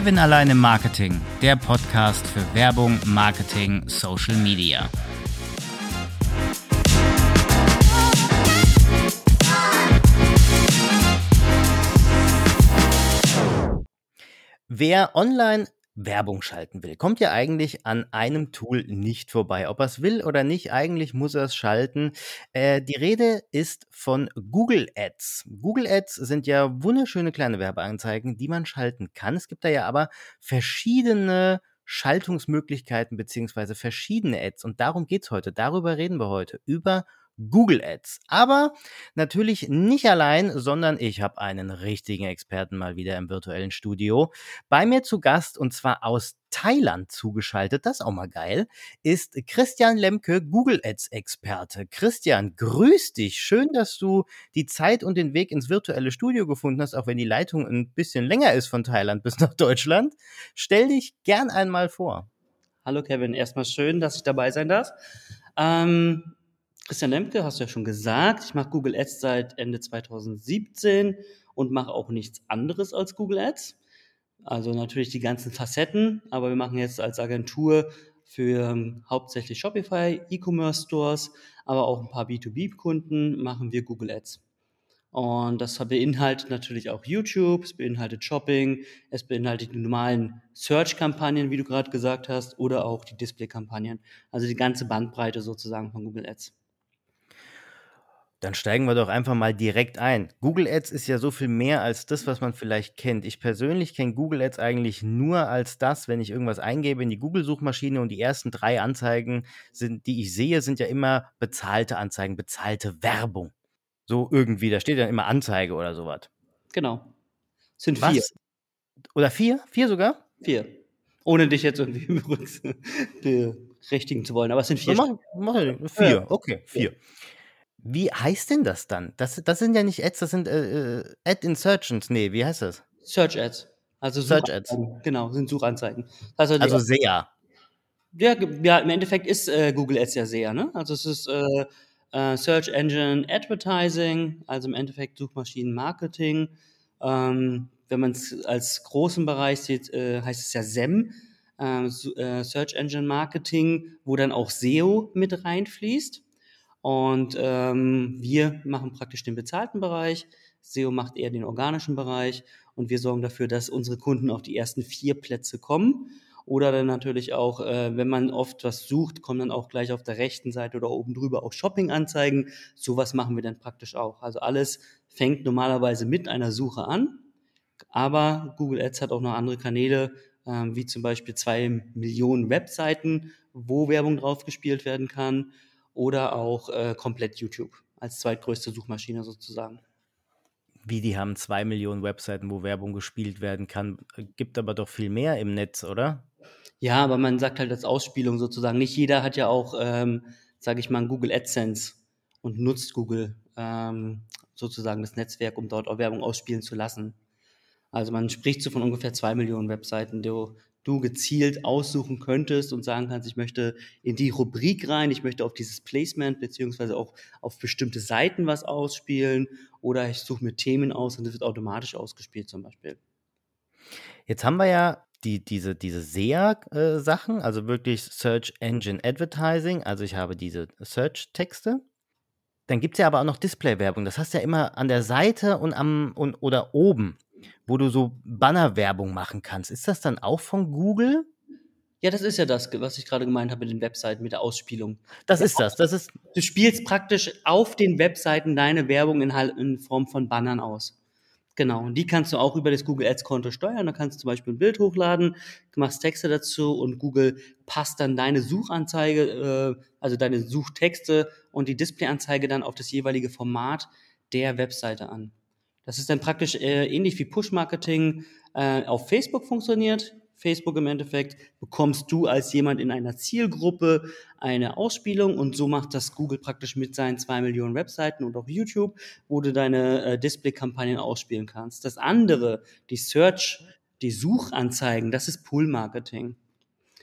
Kevin allein im Marketing, der Podcast für Werbung, Marketing, Social Media. Wer online Werbung schalten will, kommt ja eigentlich an einem Tool nicht vorbei. Ob er es will oder nicht, eigentlich muss er es schalten. Äh, die Rede ist von Google Ads. Google Ads sind ja wunderschöne kleine Werbeanzeigen, die man schalten kann. Es gibt da ja aber verschiedene Schaltungsmöglichkeiten beziehungsweise verschiedene Ads. Und darum geht's heute. Darüber reden wir heute. Über Google Ads. Aber natürlich nicht allein, sondern ich habe einen richtigen Experten mal wieder im virtuellen Studio. Bei mir zu Gast und zwar aus Thailand zugeschaltet, das ist auch mal geil, ist Christian Lemke, Google Ads Experte. Christian, grüß dich. Schön, dass du die Zeit und den Weg ins virtuelle Studio gefunden hast, auch wenn die Leitung ein bisschen länger ist von Thailand bis nach Deutschland. Stell dich gern einmal vor. Hallo Kevin, erstmal schön, dass ich dabei sein darf. Ähm, Christian Lemke, hast du ja schon gesagt, ich mache Google Ads seit Ende 2017 und mache auch nichts anderes als Google Ads. Also natürlich die ganzen Facetten, aber wir machen jetzt als Agentur für ähm, hauptsächlich Shopify, E-Commerce Stores, aber auch ein paar B2B-Kunden machen wir Google Ads. Und das beinhaltet natürlich auch YouTube, es beinhaltet Shopping, es beinhaltet die normalen Search-Kampagnen, wie du gerade gesagt hast, oder auch die Display-Kampagnen. Also die ganze Bandbreite sozusagen von Google Ads. Dann steigen wir doch einfach mal direkt ein. Google Ads ist ja so viel mehr als das, was man vielleicht kennt. Ich persönlich kenne Google Ads eigentlich nur als das, wenn ich irgendwas eingebe in die Google-Suchmaschine und die ersten drei Anzeigen, sind, die ich sehe, sind ja immer bezahlte Anzeigen, bezahlte Werbung. So irgendwie, da steht ja immer Anzeige oder sowas. Genau. Sind vier. Was? Oder vier? Vier sogar? Vier. Ohne dich jetzt irgendwie berechtigen zu wollen, aber es sind vier. Mach, mach, vier, okay, vier. Ja. Wie heißt denn das dann? Das, das sind ja nicht Ads, das sind äh, äh Ad Insertions. Nee, wie heißt das? Search Ads. Also Search Ads. Genau, sind Suchanzeigen. Also, also SEA. Ja, ja, im Endeffekt ist äh, Google Ads ja SEA, ne? Also es ist äh, äh, Search Engine Advertising, also im Endeffekt Suchmaschinenmarketing. Ähm, wenn man es als großen Bereich sieht, äh, heißt es ja SEM, äh, Search Engine Marketing, wo dann auch SEO mit reinfließt. Und ähm, wir machen praktisch den bezahlten Bereich. SEO macht eher den organischen Bereich und wir sorgen dafür, dass unsere Kunden auf die ersten vier Plätze kommen. Oder dann natürlich auch, äh, wenn man oft was sucht, kommen dann auch gleich auf der rechten Seite oder oben drüber auch Shopping-Anzeigen. Sowas machen wir dann praktisch auch. Also alles fängt normalerweise mit einer Suche an. Aber Google Ads hat auch noch andere Kanäle, äh, wie zum Beispiel zwei Millionen Webseiten, wo Werbung drauf gespielt werden kann oder auch äh, komplett YouTube als zweitgrößte Suchmaschine sozusagen. Wie, die haben zwei Millionen Webseiten, wo Werbung gespielt werden kann. Gibt aber doch viel mehr im Netz, oder? Ja, aber man sagt halt als Ausspielung sozusagen. Nicht jeder hat ja auch, ähm, sage ich mal, Google AdSense und nutzt Google ähm, sozusagen das Netzwerk, um dort auch Werbung ausspielen zu lassen. Also man spricht so von ungefähr zwei Millionen Webseiten, die, du gezielt aussuchen könntest und sagen kannst, ich möchte in die Rubrik rein, ich möchte auf dieses Placement beziehungsweise auch auf bestimmte Seiten was ausspielen oder ich suche mir Themen aus und das wird automatisch ausgespielt zum Beispiel. Jetzt haben wir ja die, diese, diese SEA-Sachen, äh, also wirklich Search Engine Advertising, also ich habe diese Search-Texte. Dann gibt es ja aber auch noch Display-Werbung. Das hast du ja immer an der Seite und am und, oder oben wo du so Bannerwerbung machen kannst. Ist das dann auch von Google? Ja, das ist ja das, was ich gerade gemeint habe mit den Webseiten, mit der Ausspielung. Das ist das. Das ist. Du spielst praktisch auf den Webseiten deine Werbung in, in Form von Bannern aus. Genau. Und die kannst du auch über das Google Ads Konto steuern. Da kannst du zum Beispiel ein Bild hochladen, machst Texte dazu und Google passt dann deine Suchanzeige, äh, also deine Suchtexte und die Displayanzeige dann auf das jeweilige Format der Webseite an. Das ist dann praktisch äh, ähnlich wie Push-Marketing äh, auf Facebook funktioniert. Facebook im Endeffekt bekommst du als jemand in einer Zielgruppe eine Ausspielung und so macht das Google praktisch mit seinen zwei Millionen Webseiten und auch YouTube, wo du deine äh, Display-Kampagnen ausspielen kannst. Das andere, die Search, die Suchanzeigen, das ist Pull-Marketing.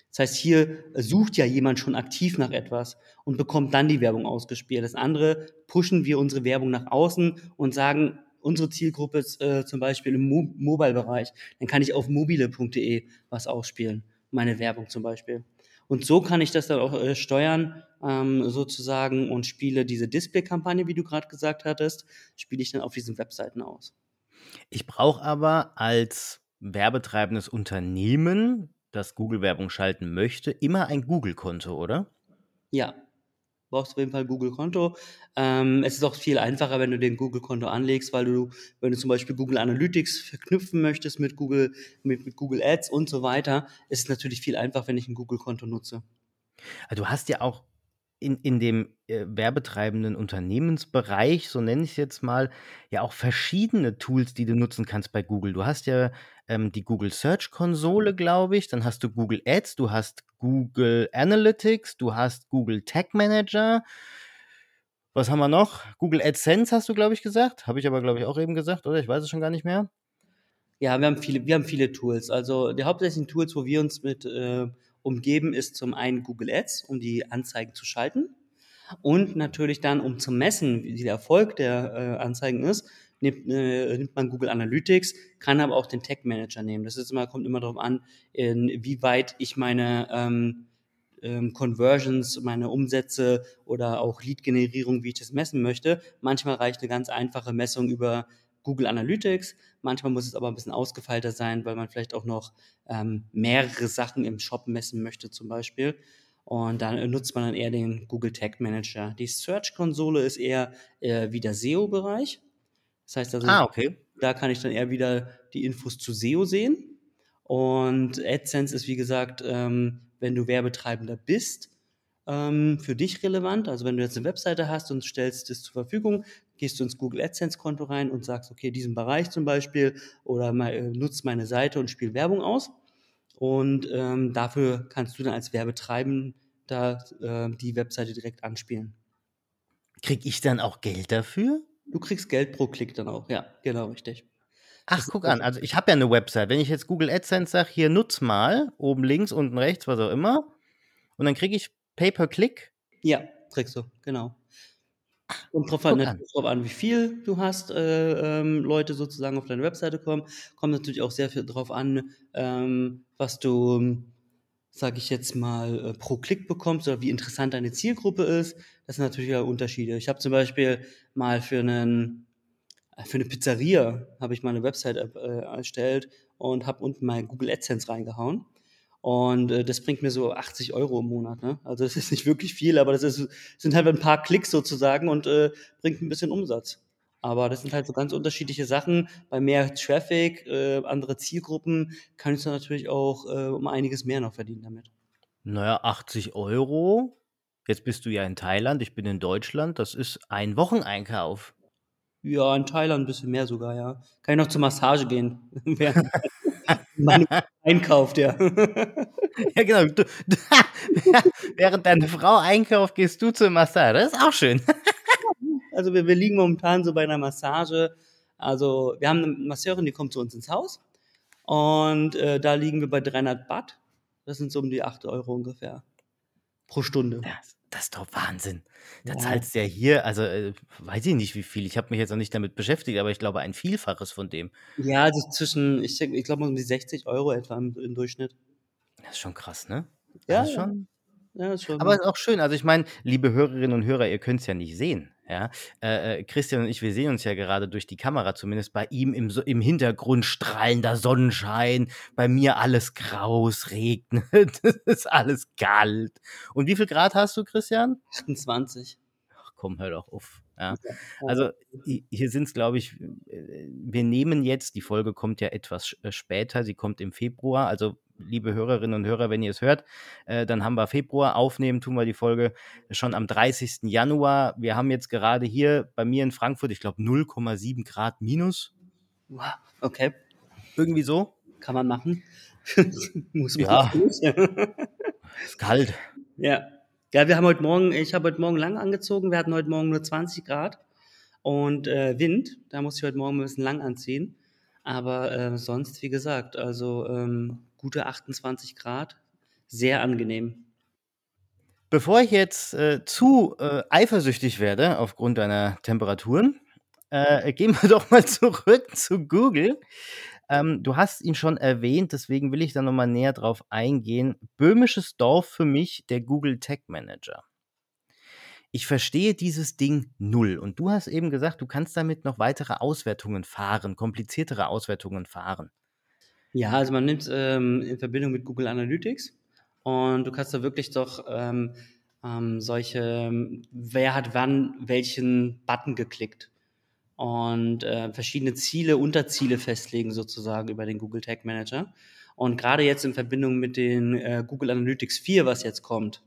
Das heißt, hier sucht ja jemand schon aktiv nach etwas und bekommt dann die Werbung ausgespielt. Das andere pushen wir unsere Werbung nach außen und sagen, unsere Zielgruppe ist äh, zum Beispiel im Mo Mobile-Bereich, dann kann ich auf mobile.de was ausspielen, meine Werbung zum Beispiel. Und so kann ich das dann auch äh, steuern, ähm, sozusagen, und spiele diese Display-Kampagne, wie du gerade gesagt hattest, spiele ich dann auf diesen Webseiten aus. Ich brauche aber als werbetreibendes Unternehmen, das Google-Werbung schalten möchte, immer ein Google-Konto, oder? Ja, brauchst auf jeden Fall Google-Konto. Ähm, es ist auch viel einfacher, wenn du den Google-Konto anlegst, weil du, wenn du zum Beispiel Google Analytics verknüpfen möchtest mit Google, mit, mit Google Ads und so weiter, ist es natürlich viel einfacher, wenn ich ein Google-Konto nutze. Also du hast ja auch in, in dem äh, werbetreibenden Unternehmensbereich, so nenne ich es jetzt mal, ja auch verschiedene Tools, die du nutzen kannst bei Google. Du hast ja ähm, die Google Search Konsole, glaube ich, dann hast du Google Ads, du hast Google Analytics, du hast Google Tag Manager. Was haben wir noch? Google AdSense hast du, glaube ich, gesagt. Habe ich aber, glaube ich, auch eben gesagt, oder? Ich weiß es schon gar nicht mehr. Ja, wir haben viele, wir haben viele Tools. Also die hauptsächlichen Tools, wo wir uns mit äh, umgeben, ist zum einen Google Ads, um die Anzeigen zu schalten. Und natürlich dann, um zu messen, wie der Erfolg der äh, Anzeigen ist, nimmt, äh, nimmt man Google Analytics, kann aber auch den Tag Manager nehmen. Das ist immer, kommt immer darauf an, inwieweit ich meine ähm, ähm, Conversions, meine Umsätze oder auch Lead-Generierung, wie ich das messen möchte. Manchmal reicht eine ganz einfache Messung über Google Analytics. Manchmal muss es aber ein bisschen ausgefeilter sein, weil man vielleicht auch noch ähm, mehrere Sachen im Shop messen möchte zum Beispiel. Und dann nutzt man dann eher den Google Tag Manager. Die Search-Konsole ist eher äh, wie der SEO-Bereich. Das heißt also, ah, okay. da kann ich dann eher wieder die Infos zu SEO sehen. Und AdSense ist, wie gesagt, ähm, wenn du Werbetreibender bist, ähm, für dich relevant. Also wenn du jetzt eine Webseite hast und stellst es zur Verfügung, gehst du ins Google AdSense Konto rein und sagst, okay, diesen Bereich zum Beispiel oder mal, äh, nutzt meine Seite und spiel Werbung aus. Und ähm, dafür kannst du dann als Werbetreibender äh, die Webseite direkt anspielen. Krieg ich dann auch Geld dafür? Du kriegst Geld pro Klick dann auch, ja, genau, richtig. Ach, das guck an, also ich habe ja eine Website. Wenn ich jetzt Google AdSense sage, hier nutz mal, oben links, unten rechts, was auch immer, und dann kriege ich Pay-per-Click? Ja, kriegst du, genau. Kommt drauf an, an. drauf an, wie viel du hast, äh, ähm, Leute sozusagen auf deine Webseite kommen. Kommt natürlich auch sehr viel drauf an, ähm, was du, sag ich jetzt mal, äh, pro Klick bekommst oder wie interessant deine Zielgruppe ist. Das sind natürlich ja Unterschiede. Ich habe zum Beispiel mal für einen für eine Pizzeria habe ich mal eine Website äh, erstellt und habe unten mal Google AdSense reingehauen. Und äh, das bringt mir so 80 Euro im Monat. Ne? Also das ist nicht wirklich viel, aber das ist, sind halt ein paar Klicks sozusagen und äh, bringt ein bisschen Umsatz. Aber das sind halt so ganz unterschiedliche Sachen. Bei mehr Traffic, äh, andere Zielgruppen, kannst du natürlich auch äh, um einiges mehr noch verdienen damit. Naja, 80 Euro. Jetzt bist du ja in Thailand, ich bin in Deutschland. Das ist ein Wocheneinkauf. Ja, in Thailand ein bisschen mehr sogar, ja. Kann ich noch zur Massage gehen, man einkauft, ja. ja, genau. Du, du, während deine Frau einkauft, gehst du zur Massage. Das ist auch schön. also wir, wir liegen momentan so bei einer Massage. Also wir haben eine Masseurin, die kommt zu uns ins Haus. Und äh, da liegen wir bei 300 Baht. Das sind so um die 8 Euro ungefähr. Pro Stunde. Ja, das ist doch Wahnsinn. Da ja. zahlst du ja hier, also äh, weiß ich nicht wie viel. Ich habe mich jetzt noch nicht damit beschäftigt, aber ich glaube ein Vielfaches von dem. Ja, also zwischen, ich, ich glaube um die 60 Euro etwa im, im, Durchschnitt. Das ist schon krass, ne? Ja, das ist schon. Ja, ist schon. Aber ist auch schön. Also ich meine, liebe Hörerinnen und Hörer, ihr könnt es ja nicht sehen. Ja, äh, äh, Christian und ich, wir sehen uns ja gerade durch die Kamera, zumindest bei ihm im, im Hintergrund strahlender Sonnenschein, bei mir alles grau, es regnet, es ist alles kalt. Und wie viel Grad hast du, Christian? 28. Ach komm, hör doch auf. Ja. Also hier sind es, glaube ich, äh, wir nehmen jetzt, die Folge kommt ja etwas äh, später, sie kommt im Februar, also liebe Hörerinnen und Hörer, wenn ihr es hört, äh, dann haben wir Februar, aufnehmen tun wir die Folge schon am 30. Januar. Wir haben jetzt gerade hier bei mir in Frankfurt, ich glaube 0,7 Grad minus. Wow, okay. Irgendwie so. Kann man machen. Muss man ja. ist kalt. Ja. Ja, wir haben heute Morgen, ich habe heute Morgen lang angezogen, wir hatten heute Morgen nur 20 Grad und äh, Wind, da musste ich heute Morgen ein bisschen lang anziehen. Aber äh, sonst, wie gesagt, also ähm, gute 28 Grad, sehr angenehm. Bevor ich jetzt äh, zu äh, eifersüchtig werde aufgrund deiner Temperaturen, Äh, gehen wir doch mal zurück zu Google. Ähm, du hast ihn schon erwähnt, deswegen will ich da noch mal näher drauf eingehen. Böhmisches Dorf für mich, der Google Tag Manager. Ich verstehe dieses Ding null. Und du hast eben gesagt, du kannst damit noch weitere Auswertungen fahren, kompliziertere Auswertungen fahren. Ja, also man nimmt ähm, in Verbindung mit Google Analytics und du kannst da wirklich doch ähm, ähm, solche, wer hat wann welchen Button geklickt und äh, verschiedene Ziele, Unterziele festlegen sozusagen über den Google Tag Manager. Und gerade jetzt in Verbindung mit den äh, Google Analytics 4, was jetzt kommt,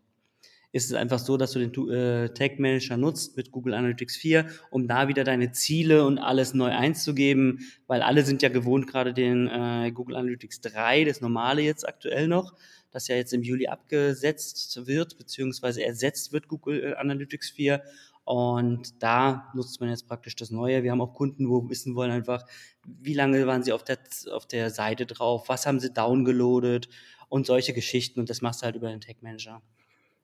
ist es einfach so, dass du den äh, Tag Manager nutzt mit Google Analytics 4, um da wieder deine Ziele und alles neu einzugeben, weil alle sind ja gewohnt, gerade den äh, Google Analytics 3, das normale jetzt aktuell noch, das ja jetzt im Juli abgesetzt wird, beziehungsweise ersetzt wird Google äh, Analytics 4. Und da nutzt man jetzt praktisch das Neue. Wir haben auch Kunden, wo wissen wollen einfach, wie lange waren sie auf der, auf der Seite drauf, was haben sie downgeloadet und solche Geschichten. Und das machst du halt über den Tag Manager.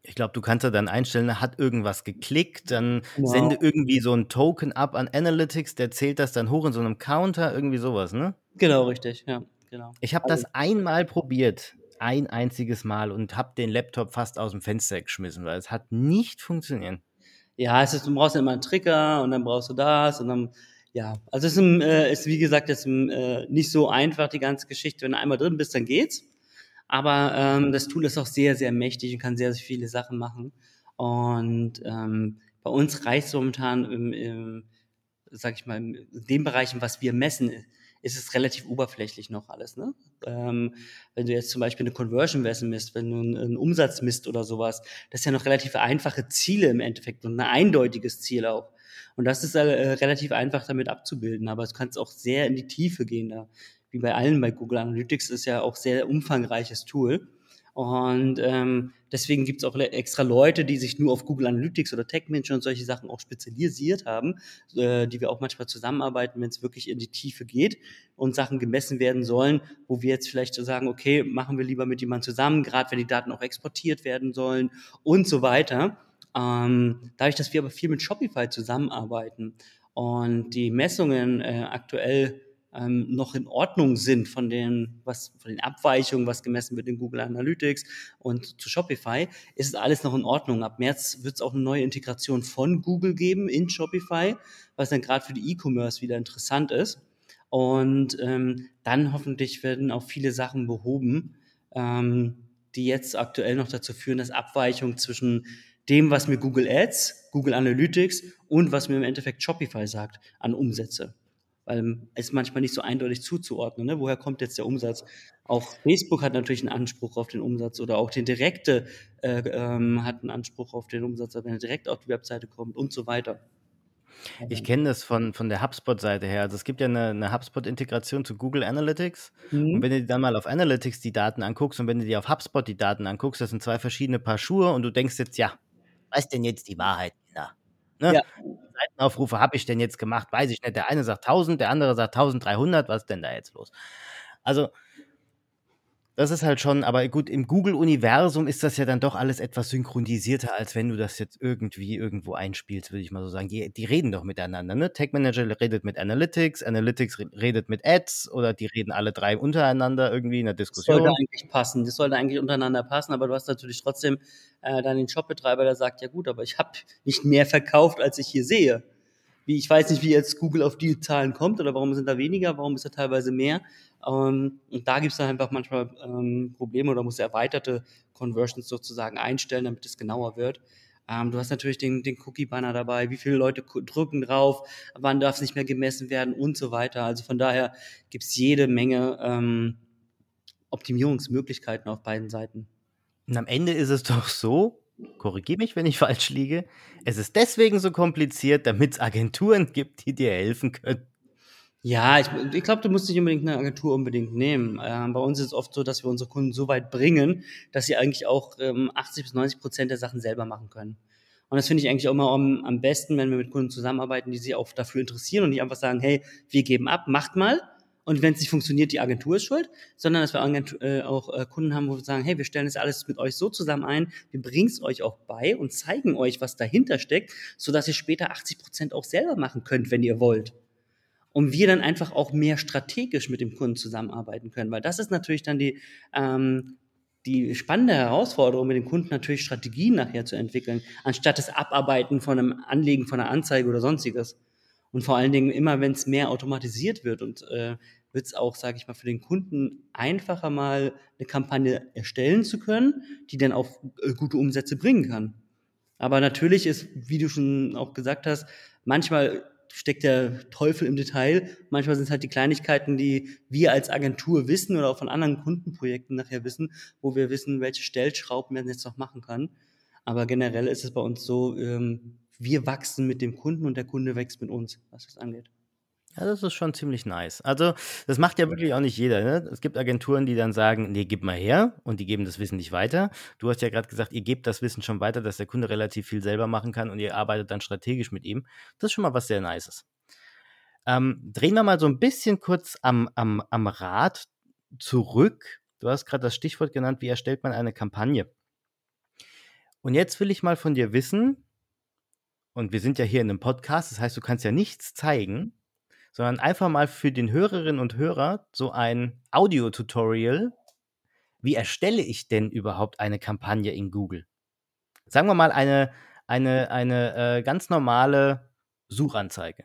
Ich glaube, du kannst ja dann einstellen, hat irgendwas geklickt, dann genau. sende irgendwie so ein Token ab an Analytics, der zählt das dann hoch in so einem Counter, irgendwie sowas, ne? Genau, richtig, ja, genau. Ich habe also, das einmal probiert, ein einziges Mal und habe den Laptop fast aus dem Fenster geschmissen, weil es hat nicht funktioniert. Ja, es ist, du brauchst ja immer einen Trigger und dann brauchst du das und dann, ja, also es ist, äh, ist wie gesagt, ist, äh, nicht so einfach, die ganze Geschichte. Wenn du einmal drin bist, dann geht's. Aber ähm, das Tool ist auch sehr, sehr mächtig und kann sehr, sehr viele Sachen machen. Und ähm, bei uns reicht es momentan im, im, sag ich mal, in den Bereichen, was wir messen, ist es relativ oberflächlich noch alles. Ne? Ähm, wenn du jetzt zum Beispiel eine Conversion messen misst, wenn du einen, einen, Umsatz misst oder sowas, das ist ja noch relativ einfache Ziele im Endeffekt und ein eindeutiges Ziel auch. Und das ist äh, relativ einfach damit abzubilden, aber es kann auch sehr in die Tiefe gehen da wie bei allen bei Google Analytics, ist ja auch sehr umfangreiches Tool. Und ähm, deswegen gibt es auch extra Leute, die sich nur auf Google Analytics oder Tech Manager und solche Sachen auch spezialisiert haben, äh, die wir auch manchmal zusammenarbeiten, wenn es wirklich in die Tiefe geht und Sachen gemessen werden sollen, wo wir jetzt vielleicht so sagen, okay, machen wir lieber mit jemandem zusammen, gerade wenn die Daten auch exportiert werden sollen und so weiter. Ähm, dadurch, dass wir aber viel mit Shopify zusammenarbeiten und die Messungen äh, aktuell ähm, noch in Ordnung sind von den, was, von den Abweichungen, was gemessen wird in Google Analytics und zu Shopify, ist es alles noch in Ordnung. Ab März wird es auch eine neue Integration von Google geben in Shopify, was dann gerade für die E-Commerce wieder interessant ist. Und ähm, dann hoffentlich werden auch viele Sachen behoben, ähm, die jetzt aktuell noch dazu führen, dass Abweichungen zwischen dem, was mir Google Ads, Google Analytics und was mir im Endeffekt Shopify sagt an Umsätze weil es manchmal nicht so eindeutig zuzuordnen. Ne? Woher kommt jetzt der Umsatz? Auch Facebook hat natürlich einen Anspruch auf den Umsatz oder auch den Direkte äh, ähm, hat einen Anspruch auf den Umsatz, wenn er direkt auf die Webseite kommt und so weiter. Ich kenne das von, von der HubSpot-Seite her. Also es gibt ja eine, eine HubSpot-Integration zu Google Analytics. Mhm. Und wenn du dir dann mal auf Analytics die Daten anguckst und wenn du dir auf HubSpot die Daten anguckst, das sind zwei verschiedene Paar Schuhe und du denkst jetzt, ja, was ist denn jetzt die Wahrheit? Ja. Ne? Ja. Seitenaufrufe habe ich denn jetzt gemacht? Weiß ich nicht. Der eine sagt 1000, der andere sagt 1300. Was ist denn da jetzt los? Also, das ist halt schon, aber gut, im Google-Universum ist das ja dann doch alles etwas synchronisierter, als wenn du das jetzt irgendwie irgendwo einspielst, würde ich mal so sagen. Die, die reden doch miteinander, ne? Tech Manager redet mit Analytics, Analytics redet mit Ads oder die reden alle drei untereinander irgendwie in der Diskussion. Das sollte eigentlich passen, das sollte eigentlich untereinander passen, aber du hast natürlich trotzdem äh, dann den Shopbetreiber, der sagt, ja gut, aber ich habe nicht mehr verkauft, als ich hier sehe. Wie, ich weiß nicht, wie jetzt Google auf die Zahlen kommt oder warum sind da weniger, warum ist da teilweise mehr. Ähm, und da gibt es dann einfach manchmal ähm, Probleme oder muss erweiterte Conversions sozusagen einstellen, damit es genauer wird. Ähm, du hast natürlich den, den Cookie-Banner dabei, wie viele Leute drücken drauf, wann darf es nicht mehr gemessen werden und so weiter. Also von daher gibt es jede Menge ähm, Optimierungsmöglichkeiten auf beiden Seiten. Und am Ende ist es doch so, korrigiere mich, wenn ich falsch liege, es ist deswegen so kompliziert, damit es Agenturen gibt, die dir helfen können. Ja, ich, ich glaube, du musst nicht unbedingt eine Agentur unbedingt nehmen. Ähm, bei uns ist es oft so, dass wir unsere Kunden so weit bringen, dass sie eigentlich auch ähm, 80 bis 90 Prozent der Sachen selber machen können. Und das finde ich eigentlich auch immer am, am, besten, wenn wir mit Kunden zusammenarbeiten, die sich auch dafür interessieren und die einfach sagen, hey, wir geben ab, macht mal. Und wenn es nicht funktioniert, die Agentur ist schuld, sondern dass wir äh, auch äh, Kunden haben, wo wir sagen, hey, wir stellen das alles mit euch so zusammen ein, wir bringen es euch auch bei und zeigen euch, was dahinter steckt, sodass ihr später 80 Prozent auch selber machen könnt, wenn ihr wollt. Und wir dann einfach auch mehr strategisch mit dem Kunden zusammenarbeiten können, weil das ist natürlich dann die, ähm, die spannende Herausforderung mit dem Kunden natürlich Strategien nachher zu entwickeln, anstatt das Abarbeiten von einem Anlegen von einer Anzeige oder sonstiges. Und vor allen Dingen immer, wenn es mehr automatisiert wird und äh, wird es auch, sage ich mal, für den Kunden einfacher mal eine Kampagne erstellen zu können, die dann auch äh, gute Umsätze bringen kann. Aber natürlich ist, wie du schon auch gesagt hast, manchmal steckt der Teufel im Detail. Manchmal sind es halt die Kleinigkeiten, die wir als Agentur wissen oder auch von anderen Kundenprojekten nachher wissen, wo wir wissen, welche Stellschrauben man jetzt noch machen kann. Aber generell ist es bei uns so, ähm, wir wachsen mit dem Kunden und der Kunde wächst mit uns, was das angeht. Ja, das ist schon ziemlich nice. Also, das macht ja wirklich auch nicht jeder. Ne? Es gibt Agenturen, die dann sagen, nee, gib mal her und die geben das Wissen nicht weiter. Du hast ja gerade gesagt, ihr gebt das Wissen schon weiter, dass der Kunde relativ viel selber machen kann und ihr arbeitet dann strategisch mit ihm. Das ist schon mal was sehr Nices. Ähm, drehen wir mal so ein bisschen kurz am, am, am Rad zurück. Du hast gerade das Stichwort genannt, wie erstellt man eine Kampagne? Und jetzt will ich mal von dir wissen, und wir sind ja hier in einem Podcast, das heißt, du kannst ja nichts zeigen, sondern einfach mal für den Hörerinnen und Hörer so ein Audio-Tutorial. Wie erstelle ich denn überhaupt eine Kampagne in Google? Sagen wir mal eine, eine, eine äh, ganz normale Suchanzeige.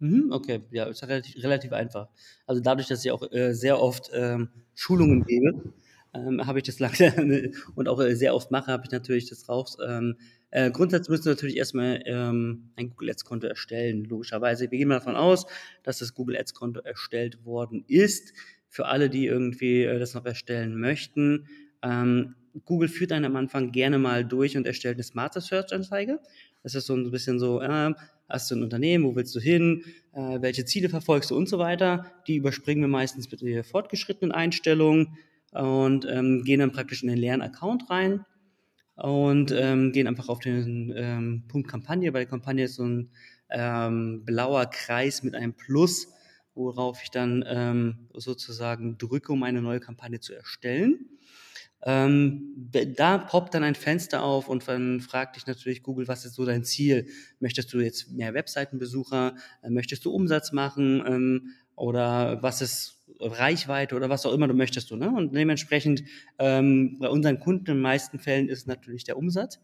Mhm, okay, ja, ist relativ, relativ einfach. Also dadurch, dass ich auch äh, sehr oft ähm, Schulungen gebe, ähm, habe ich das lange und auch äh, sehr oft mache, habe ich natürlich das raus. Ähm, äh, grundsätzlich müssen wir natürlich erstmal ähm, ein Google Ads Konto erstellen, logischerweise. Wir gehen mal davon aus, dass das Google Ads Konto erstellt worden ist. Für alle, die irgendwie äh, das noch erstellen möchten, ähm, Google führt einen am Anfang gerne mal durch und erstellt eine Smart Search Anzeige. Das ist so ein bisschen so, äh, hast du ein Unternehmen, wo willst du hin, äh, welche Ziele verfolgst du und so weiter. Die überspringen wir meistens mit der fortgeschrittenen Einstellung und ähm, gehen dann praktisch in den leeren Account rein und ähm, gehen einfach auf den ähm, Punkt Kampagne. Bei der Kampagne ist so ein ähm, blauer Kreis mit einem Plus, worauf ich dann ähm, sozusagen drücke, um eine neue Kampagne zu erstellen. Ähm, da poppt dann ein Fenster auf und dann fragt dich natürlich Google, was ist so dein Ziel? Möchtest du jetzt mehr Webseitenbesucher? Äh, möchtest du Umsatz machen? Ähm, oder was ist Reichweite oder was auch immer du möchtest du. Ne? Und dementsprechend ähm, bei unseren Kunden in den meisten Fällen ist natürlich der Umsatz.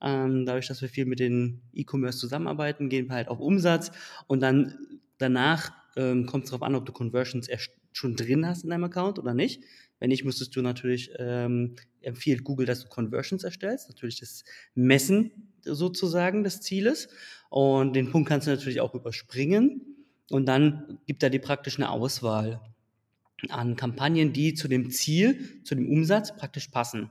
Ähm, dadurch, dass wir viel mit den E-Commerce zusammenarbeiten, gehen wir halt auf Umsatz und dann danach ähm, kommt es darauf an, ob du Conversions schon drin hast in deinem Account oder nicht. Wenn nicht, müsstest du natürlich ähm, empfiehlt Google, dass du Conversions erstellst, natürlich das Messen sozusagen des Zieles. Und den Punkt kannst du natürlich auch überspringen. Und dann gibt er dir praktisch eine Auswahl an Kampagnen, die zu dem Ziel, zu dem Umsatz praktisch passen.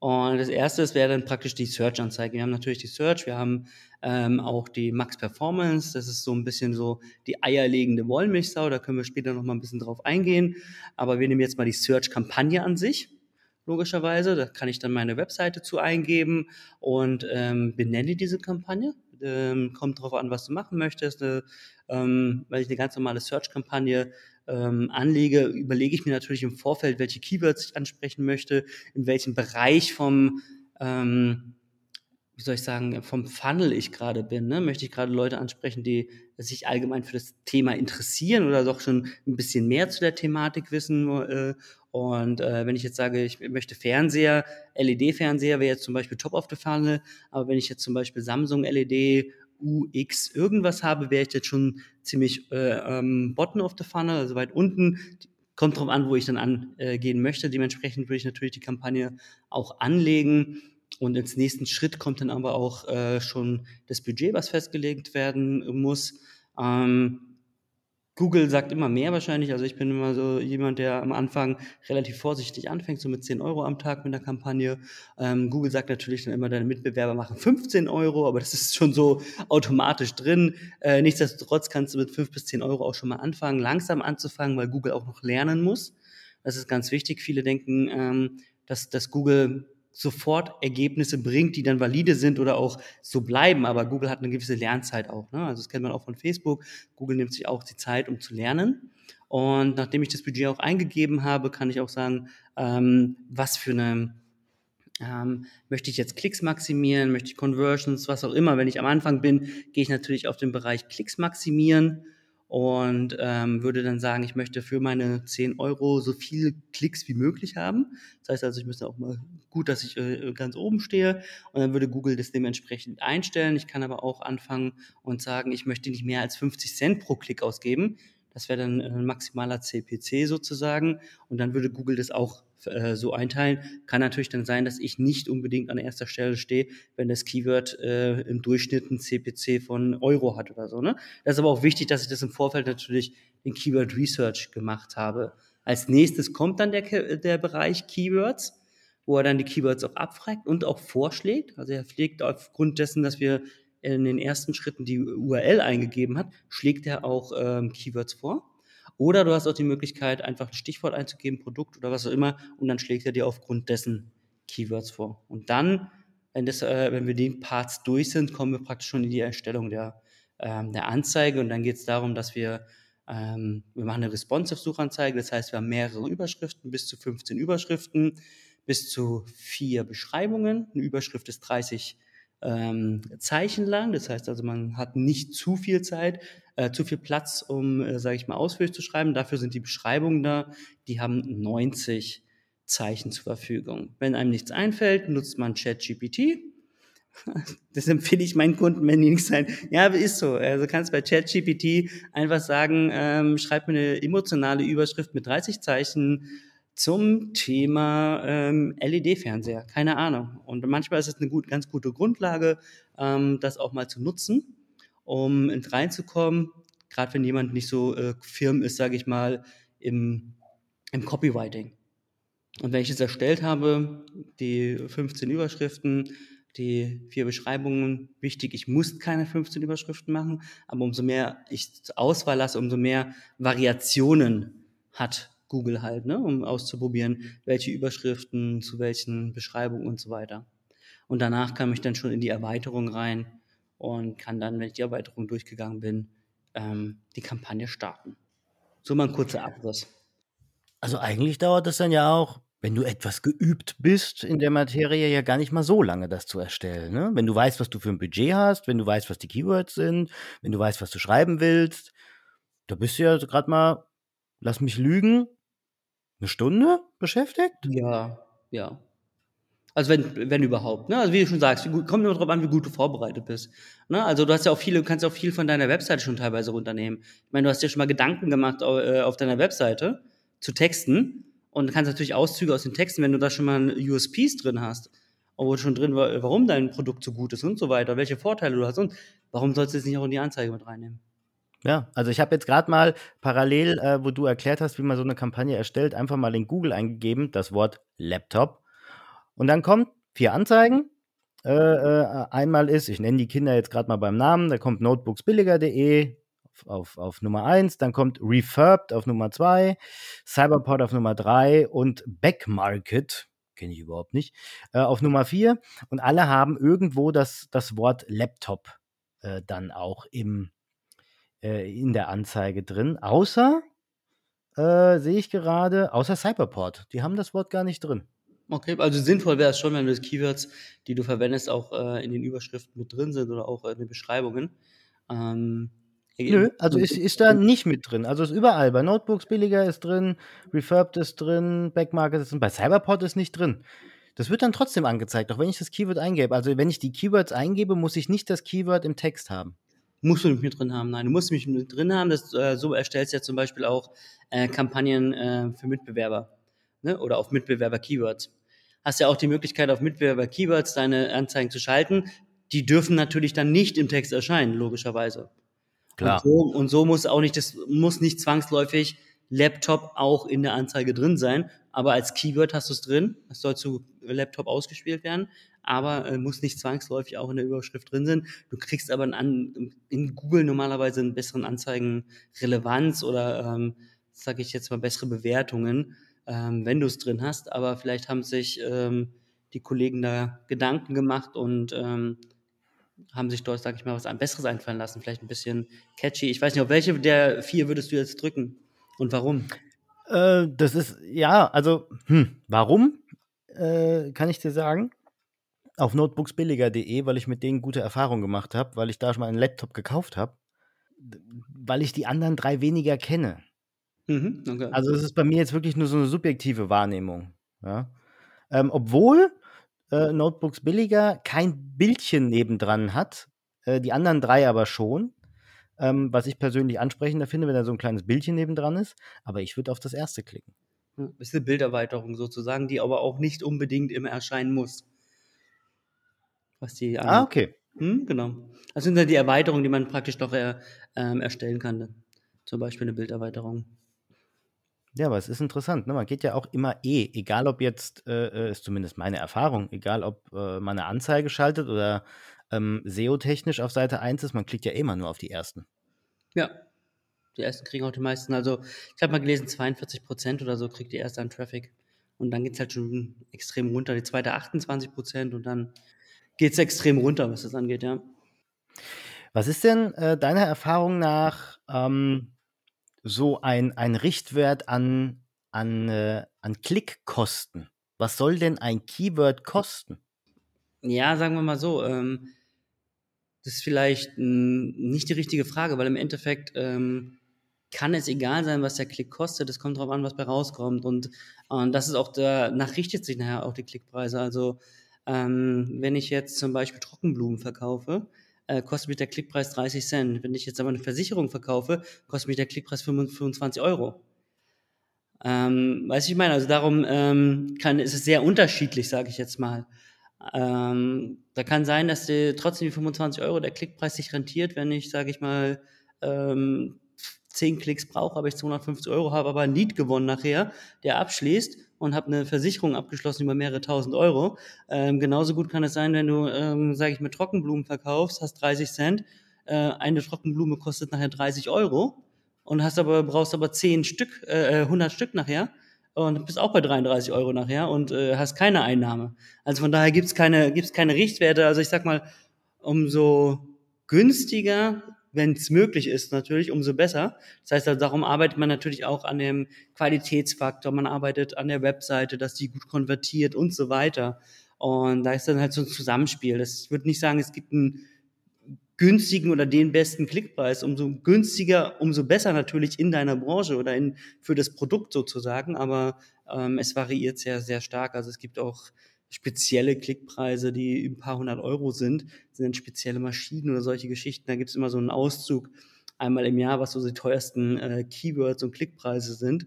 Und das erste wäre dann praktisch die Search-Anzeige. Wir haben natürlich die Search, wir haben ähm, auch die Max Performance. Das ist so ein bisschen so die eierlegende Wollmilchsau. Da können wir später noch mal ein bisschen drauf eingehen. Aber wir nehmen jetzt mal die Search-Kampagne an sich. Logischerweise, da kann ich dann meine Webseite zu eingeben und ähm, benenne diese Kampagne. Ähm, kommt darauf an, was du machen möchtest. Äh, ähm, weil ich eine ganz normale Search-Kampagne ähm, anlege, überlege ich mir natürlich im Vorfeld, welche Keywords ich ansprechen möchte, in welchem Bereich vom, ähm, wie soll ich sagen, vom Funnel ich gerade bin. Ne? Möchte ich gerade Leute ansprechen, die sich allgemein für das Thema interessieren oder doch schon ein bisschen mehr zu der Thematik wissen. Äh, und äh, wenn ich jetzt sage, ich möchte Fernseher, LED-Fernseher wäre jetzt zum Beispiel Top of the Funnel, aber wenn ich jetzt zum Beispiel Samsung LED UX irgendwas habe, wäre ich jetzt schon ziemlich äh, ähm, bottom of the funnel, also weit unten. Kommt drauf an, wo ich dann angehen möchte. Dementsprechend würde ich natürlich die Kampagne auch anlegen. Und ins nächsten Schritt kommt dann aber auch äh, schon das Budget, was festgelegt werden muss. Ähm, Google sagt immer mehr wahrscheinlich. Also ich bin immer so jemand, der am Anfang relativ vorsichtig anfängt, so mit 10 Euro am Tag mit der Kampagne. Ähm, Google sagt natürlich dann immer, deine Mitbewerber machen 15 Euro, aber das ist schon so automatisch drin. Äh, nichtsdestotrotz kannst du mit 5 bis 10 Euro auch schon mal anfangen, langsam anzufangen, weil Google auch noch lernen muss. Das ist ganz wichtig. Viele denken, ähm, dass, dass Google sofort Ergebnisse bringt, die dann valide sind oder auch so bleiben. Aber Google hat eine gewisse Lernzeit auch. Ne? Also das kennt man auch von Facebook. Google nimmt sich auch die Zeit, um zu lernen. Und nachdem ich das Budget auch eingegeben habe, kann ich auch sagen, ähm, was für eine ähm, möchte ich jetzt Klicks maximieren, möchte ich Conversions, was auch immer. Wenn ich am Anfang bin, gehe ich natürlich auf den Bereich Klicks maximieren und ähm, würde dann sagen, ich möchte für meine 10 Euro so viele Klicks wie möglich haben. Das heißt also, ich müsste auch mal gut, dass ich äh, ganz oben stehe und dann würde Google das dementsprechend einstellen. Ich kann aber auch anfangen und sagen, ich möchte nicht mehr als 50 Cent pro Klick ausgeben. Das wäre dann ein maximaler CPC sozusagen und dann würde Google das auch äh, so einteilen. Kann natürlich dann sein, dass ich nicht unbedingt an erster Stelle stehe, wenn das Keyword äh, im Durchschnitt ein CPC von Euro hat oder so. Ne? Das ist aber auch wichtig, dass ich das im Vorfeld natürlich in Keyword Research gemacht habe. Als nächstes kommt dann der, der Bereich Keywords, wo er dann die Keywords auch abfragt und auch vorschlägt. Also er pflegt aufgrund dessen, dass wir in den ersten Schritten die URL eingegeben hat, schlägt er auch ähm, Keywords vor. Oder du hast auch die Möglichkeit, einfach ein Stichwort einzugeben, Produkt oder was auch immer, und dann schlägt er dir aufgrund dessen Keywords vor. Und dann, wenn, das, äh, wenn wir die Parts durch sind, kommen wir praktisch schon in die Erstellung der, ähm, der Anzeige. Und dann geht es darum, dass wir, ähm, wir machen eine Responsive-Suchanzeige, das heißt, wir haben mehrere Überschriften, bis zu 15 Überschriften, bis zu vier Beschreibungen. Eine Überschrift ist 30 ähm, Zeichen lang. Das heißt also, man hat nicht zu viel Zeit, äh, zu viel Platz, um, äh, sage ich mal, ausführlich zu schreiben. Dafür sind die Beschreibungen da. Die haben 90 Zeichen zur Verfügung. Wenn einem nichts einfällt, nutzt man ChatGPT. Das empfehle ich meinen Kunden, wenn die nichts sein. Ja, ist so. Also kannst bei ChatGPT einfach sagen, ähm, schreib mir eine emotionale Überschrift mit 30 Zeichen zum Thema ähm, LED-Fernseher. Keine Ahnung. Und manchmal ist es eine gut, ganz gute Grundlage, ähm, das auch mal zu nutzen, um reinzukommen. Gerade wenn jemand nicht so äh, firm ist, sage ich mal, im, im Copywriting. Und wenn ich es erstellt habe, die 15 Überschriften, die vier Beschreibungen, wichtig, ich muss keine 15 Überschriften machen, aber umso mehr ich Auswahl lasse, umso mehr Variationen hat Google halt, ne, um auszuprobieren, welche Überschriften zu welchen Beschreibungen und so weiter. Und danach kam ich dann schon in die Erweiterung rein und kann dann, wenn ich die Erweiterung durchgegangen bin, ähm, die Kampagne starten. So mal ein kurzer Abriss. Also eigentlich dauert es dann ja auch, wenn du etwas geübt bist in der Materie, ja gar nicht mal so lange, das zu erstellen. Ne? Wenn du weißt, was du für ein Budget hast, wenn du weißt, was die Keywords sind, wenn du weißt, was du schreiben willst, da bist du ja gerade mal, lass mich lügen, eine Stunde beschäftigt? Ja, ja. Also wenn, wenn überhaupt, ne? Also wie du schon sagst, kommt immer darauf an, wie gut du vorbereitet bist. Ne? Also du hast ja auch viele, kannst ja auch viel von deiner Webseite schon teilweise runternehmen. Ich meine, du hast dir schon mal Gedanken gemacht äh, auf deiner Webseite zu Texten und kannst natürlich Auszüge aus den Texten, wenn du da schon mal USPs drin hast, wo schon drin war, warum dein Produkt so gut ist und so weiter, welche Vorteile du hast und warum sollst du es nicht auch in die Anzeige mit reinnehmen? Ja, also ich habe jetzt gerade mal parallel, äh, wo du erklärt hast, wie man so eine Kampagne erstellt, einfach mal in Google eingegeben, das Wort Laptop. Und dann kommt vier Anzeigen. Äh, äh, einmal ist, ich nenne die Kinder jetzt gerade mal beim Namen, da kommt notebooksbilliger.de auf, auf, auf Nummer 1, dann kommt Refurbed auf Nummer 2, Cyberpod auf Nummer 3 und Backmarket, kenne ich überhaupt nicht, äh, auf Nummer 4. Und alle haben irgendwo das, das Wort Laptop äh, dann auch im, äh, in der Anzeige drin, außer, äh, sehe ich gerade, außer Cyberport. Die haben das Wort gar nicht drin. Okay, also sinnvoll wäre es schon, wenn du das Keywords, die du verwendest, auch äh, in den Überschriften mit drin sind oder auch in den Beschreibungen. Ähm, Nö, also ist, ist da nicht mit drin. Also ist überall. Bei Notebooks billiger ist drin, Refurbed ist drin, Backmarket ist drin, bei Cyberport ist nicht drin. Das wird dann trotzdem angezeigt, auch wenn ich das Keyword eingebe. Also wenn ich die Keywords eingebe, muss ich nicht das Keyword im Text haben. Musst du nicht mit drin haben, nein. Du musst mich mit drin haben. Das, äh, so erstellst du ja zum Beispiel auch äh, Kampagnen äh, für Mitbewerber ne? oder auf Mitbewerber-Keywords. Hast ja auch die Möglichkeit, auf Mitbewerber-Keywords deine Anzeigen zu schalten. Die dürfen natürlich dann nicht im Text erscheinen, logischerweise. Klar. Und so, und so muss auch nicht, das muss nicht zwangsläufig Laptop auch in der Anzeige drin sein, aber als Keyword hast du es drin. Es soll zu Laptop ausgespielt werden aber äh, muss nicht zwangsläufig auch in der Überschrift drin sein. Du kriegst aber an, in Google normalerweise einen besseren Anzeigenrelevanz oder, ähm, sage ich jetzt mal, bessere Bewertungen, ähm, wenn du es drin hast. Aber vielleicht haben sich ähm, die Kollegen da Gedanken gemacht und ähm, haben sich dort, sage ich mal, was Besseres einfallen lassen. Vielleicht ein bisschen catchy. Ich weiß nicht, auf welche der vier würdest du jetzt drücken? Und warum? Äh, das ist, ja, also, hm, warum, äh, kann ich dir sagen? Auf notebooksbilliger.de, weil ich mit denen gute Erfahrungen gemacht habe, weil ich da schon mal einen Laptop gekauft habe, weil ich die anderen drei weniger kenne. Mhm, okay. Also es ist bei mir jetzt wirklich nur so eine subjektive Wahrnehmung. Ja? Ähm, obwohl äh, Notebooks billiger kein Bildchen nebendran hat, äh, die anderen drei aber schon. Ähm, was ich persönlich ansprechender finde, wenn da so ein kleines Bildchen nebendran ist. Aber ich würde auf das erste klicken. Das ist eine Bilderweiterung sozusagen, die aber auch nicht unbedingt immer erscheinen muss. Was die Ah, okay. Hm, genau. Das sind dann die Erweiterungen, die man praktisch noch er, ähm, erstellen kann. Zum Beispiel eine Bilderweiterung. Ja, aber es ist interessant. Ne? Man geht ja auch immer eh, egal ob jetzt, äh, ist zumindest meine Erfahrung, egal ob äh, man eine Anzeige schaltet oder ähm, SEO-technisch auf Seite 1 ist, man klickt ja immer nur auf die ersten. Ja, die ersten kriegen auch die meisten. Also ich habe mal gelesen, 42 Prozent oder so kriegt die erste an Traffic. Und dann geht es halt schon extrem runter. Die zweite 28 Prozent und dann geht es extrem runter, was das angeht, ja. Was ist denn äh, deiner Erfahrung nach ähm, so ein, ein Richtwert an, an, äh, an Klickkosten? Was soll denn ein Keyword kosten? Ja, sagen wir mal so, ähm, das ist vielleicht nicht die richtige Frage, weil im Endeffekt ähm, kann es egal sein, was der Klick kostet. Es kommt darauf an, was bei rauskommt. Und, und das ist auch, danach richtet sich nachher auch die Klickpreise. Also ähm, wenn ich jetzt zum Beispiel Trockenblumen verkaufe, äh, kostet mich der Klickpreis 30 Cent. Wenn ich jetzt aber eine Versicherung verkaufe, kostet mich der Klickpreis 25 Euro. Ähm, weißt du, ich meine, also darum ähm, kann, ist es sehr unterschiedlich, sage ich jetzt mal. Ähm, da kann sein, dass die, trotzdem die 25 Euro der Klickpreis sich rentiert, wenn ich, sage ich mal, ähm, 10 Klicks brauche, aber ich 250 Euro habe, aber ein Lied gewonnen nachher, der abschließt und habe eine Versicherung abgeschlossen über mehrere tausend Euro. Ähm, genauso gut kann es sein, wenn du, ähm, sage ich mal, Trockenblumen verkaufst, hast 30 Cent, äh, eine Trockenblume kostet nachher 30 Euro und hast aber brauchst aber 10 Stück, äh, 100 Stück nachher und bist auch bei 33 Euro nachher und äh, hast keine Einnahme. Also von daher gibt's keine gibt's keine Richtwerte. Also ich sag mal, umso günstiger wenn es möglich ist, natürlich, umso besser. Das heißt, also, darum arbeitet man natürlich auch an dem Qualitätsfaktor, man arbeitet an der Webseite, dass die gut konvertiert und so weiter. Und da ist dann halt so ein Zusammenspiel. Das würde nicht sagen, es gibt einen günstigen oder den besten Klickpreis. Umso günstiger, umso besser natürlich in deiner Branche oder in, für das Produkt sozusagen. Aber ähm, es variiert sehr, sehr stark. Also es gibt auch spezielle Klickpreise, die ein paar hundert Euro sind, sind dann spezielle Maschinen oder solche Geschichten. Da gibt es immer so einen Auszug einmal im Jahr, was so die teuersten äh, Keywords und Klickpreise sind.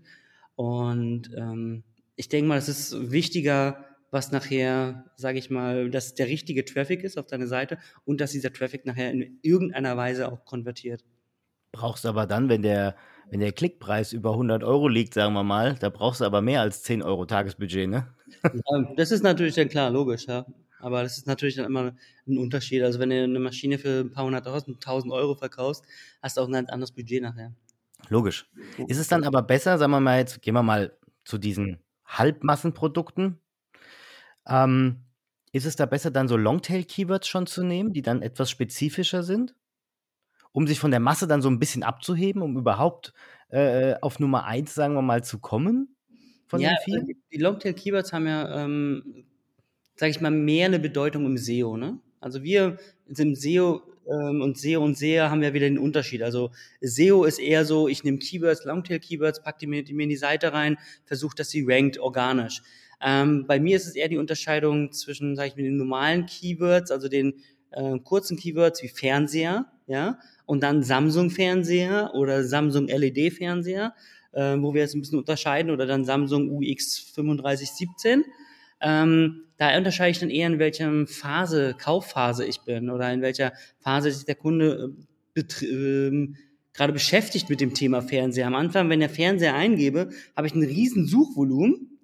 Und ähm, ich denke mal, es ist wichtiger, was nachher, sage ich mal, dass der richtige Traffic ist auf deiner Seite und dass dieser Traffic nachher in irgendeiner Weise auch konvertiert. Brauchst aber dann, wenn der, wenn der Klickpreis über 100 Euro liegt, sagen wir mal, da brauchst du aber mehr als 10 Euro Tagesbudget, ne? Das ist natürlich dann klar, logisch, ja. Aber das ist natürlich dann immer ein Unterschied. Also wenn du eine Maschine für ein paar hunderttausend, tausend Euro verkaufst, hast du auch ein ganz anderes Budget nachher. Logisch. Ist es dann aber besser, sagen wir mal jetzt, gehen wir mal zu diesen Halbmassenprodukten. Ähm, ist es da besser, dann so Longtail-Keywords schon zu nehmen, die dann etwas spezifischer sind? Um sich von der Masse dann so ein bisschen abzuheben, um überhaupt äh, auf Nummer eins, sagen wir mal, zu kommen? Von ja, den vier? Die Longtail-Keywords haben ja, ähm, sage ich mal, mehr eine Bedeutung im SEO. Ne? Also wir sind SEO ähm, und SEO und SEA haben ja wieder den Unterschied. Also SEO ist eher so, ich nehme Keywords, Longtail-Keywords, packe die mir, die mir in die Seite rein, versuche, dass sie rankt organisch. Ähm, bei mir ist es eher die Unterscheidung zwischen, sage ich mal, den normalen Keywords, also den äh, kurzen Keywords wie Fernseher, ja, und dann Samsung-Fernseher oder Samsung LED-Fernseher äh, wo wir jetzt ein bisschen unterscheiden, oder dann Samsung UX 3517. Ähm, da unterscheide ich dann eher, in welcher Phase, Kaufphase ich bin oder in welcher Phase sich der Kunde äh, ähm, gerade beschäftigt mit dem Thema Fernseher. Am Anfang, wenn der Fernseher eingebe, habe ich ein riesen Suchvolumen,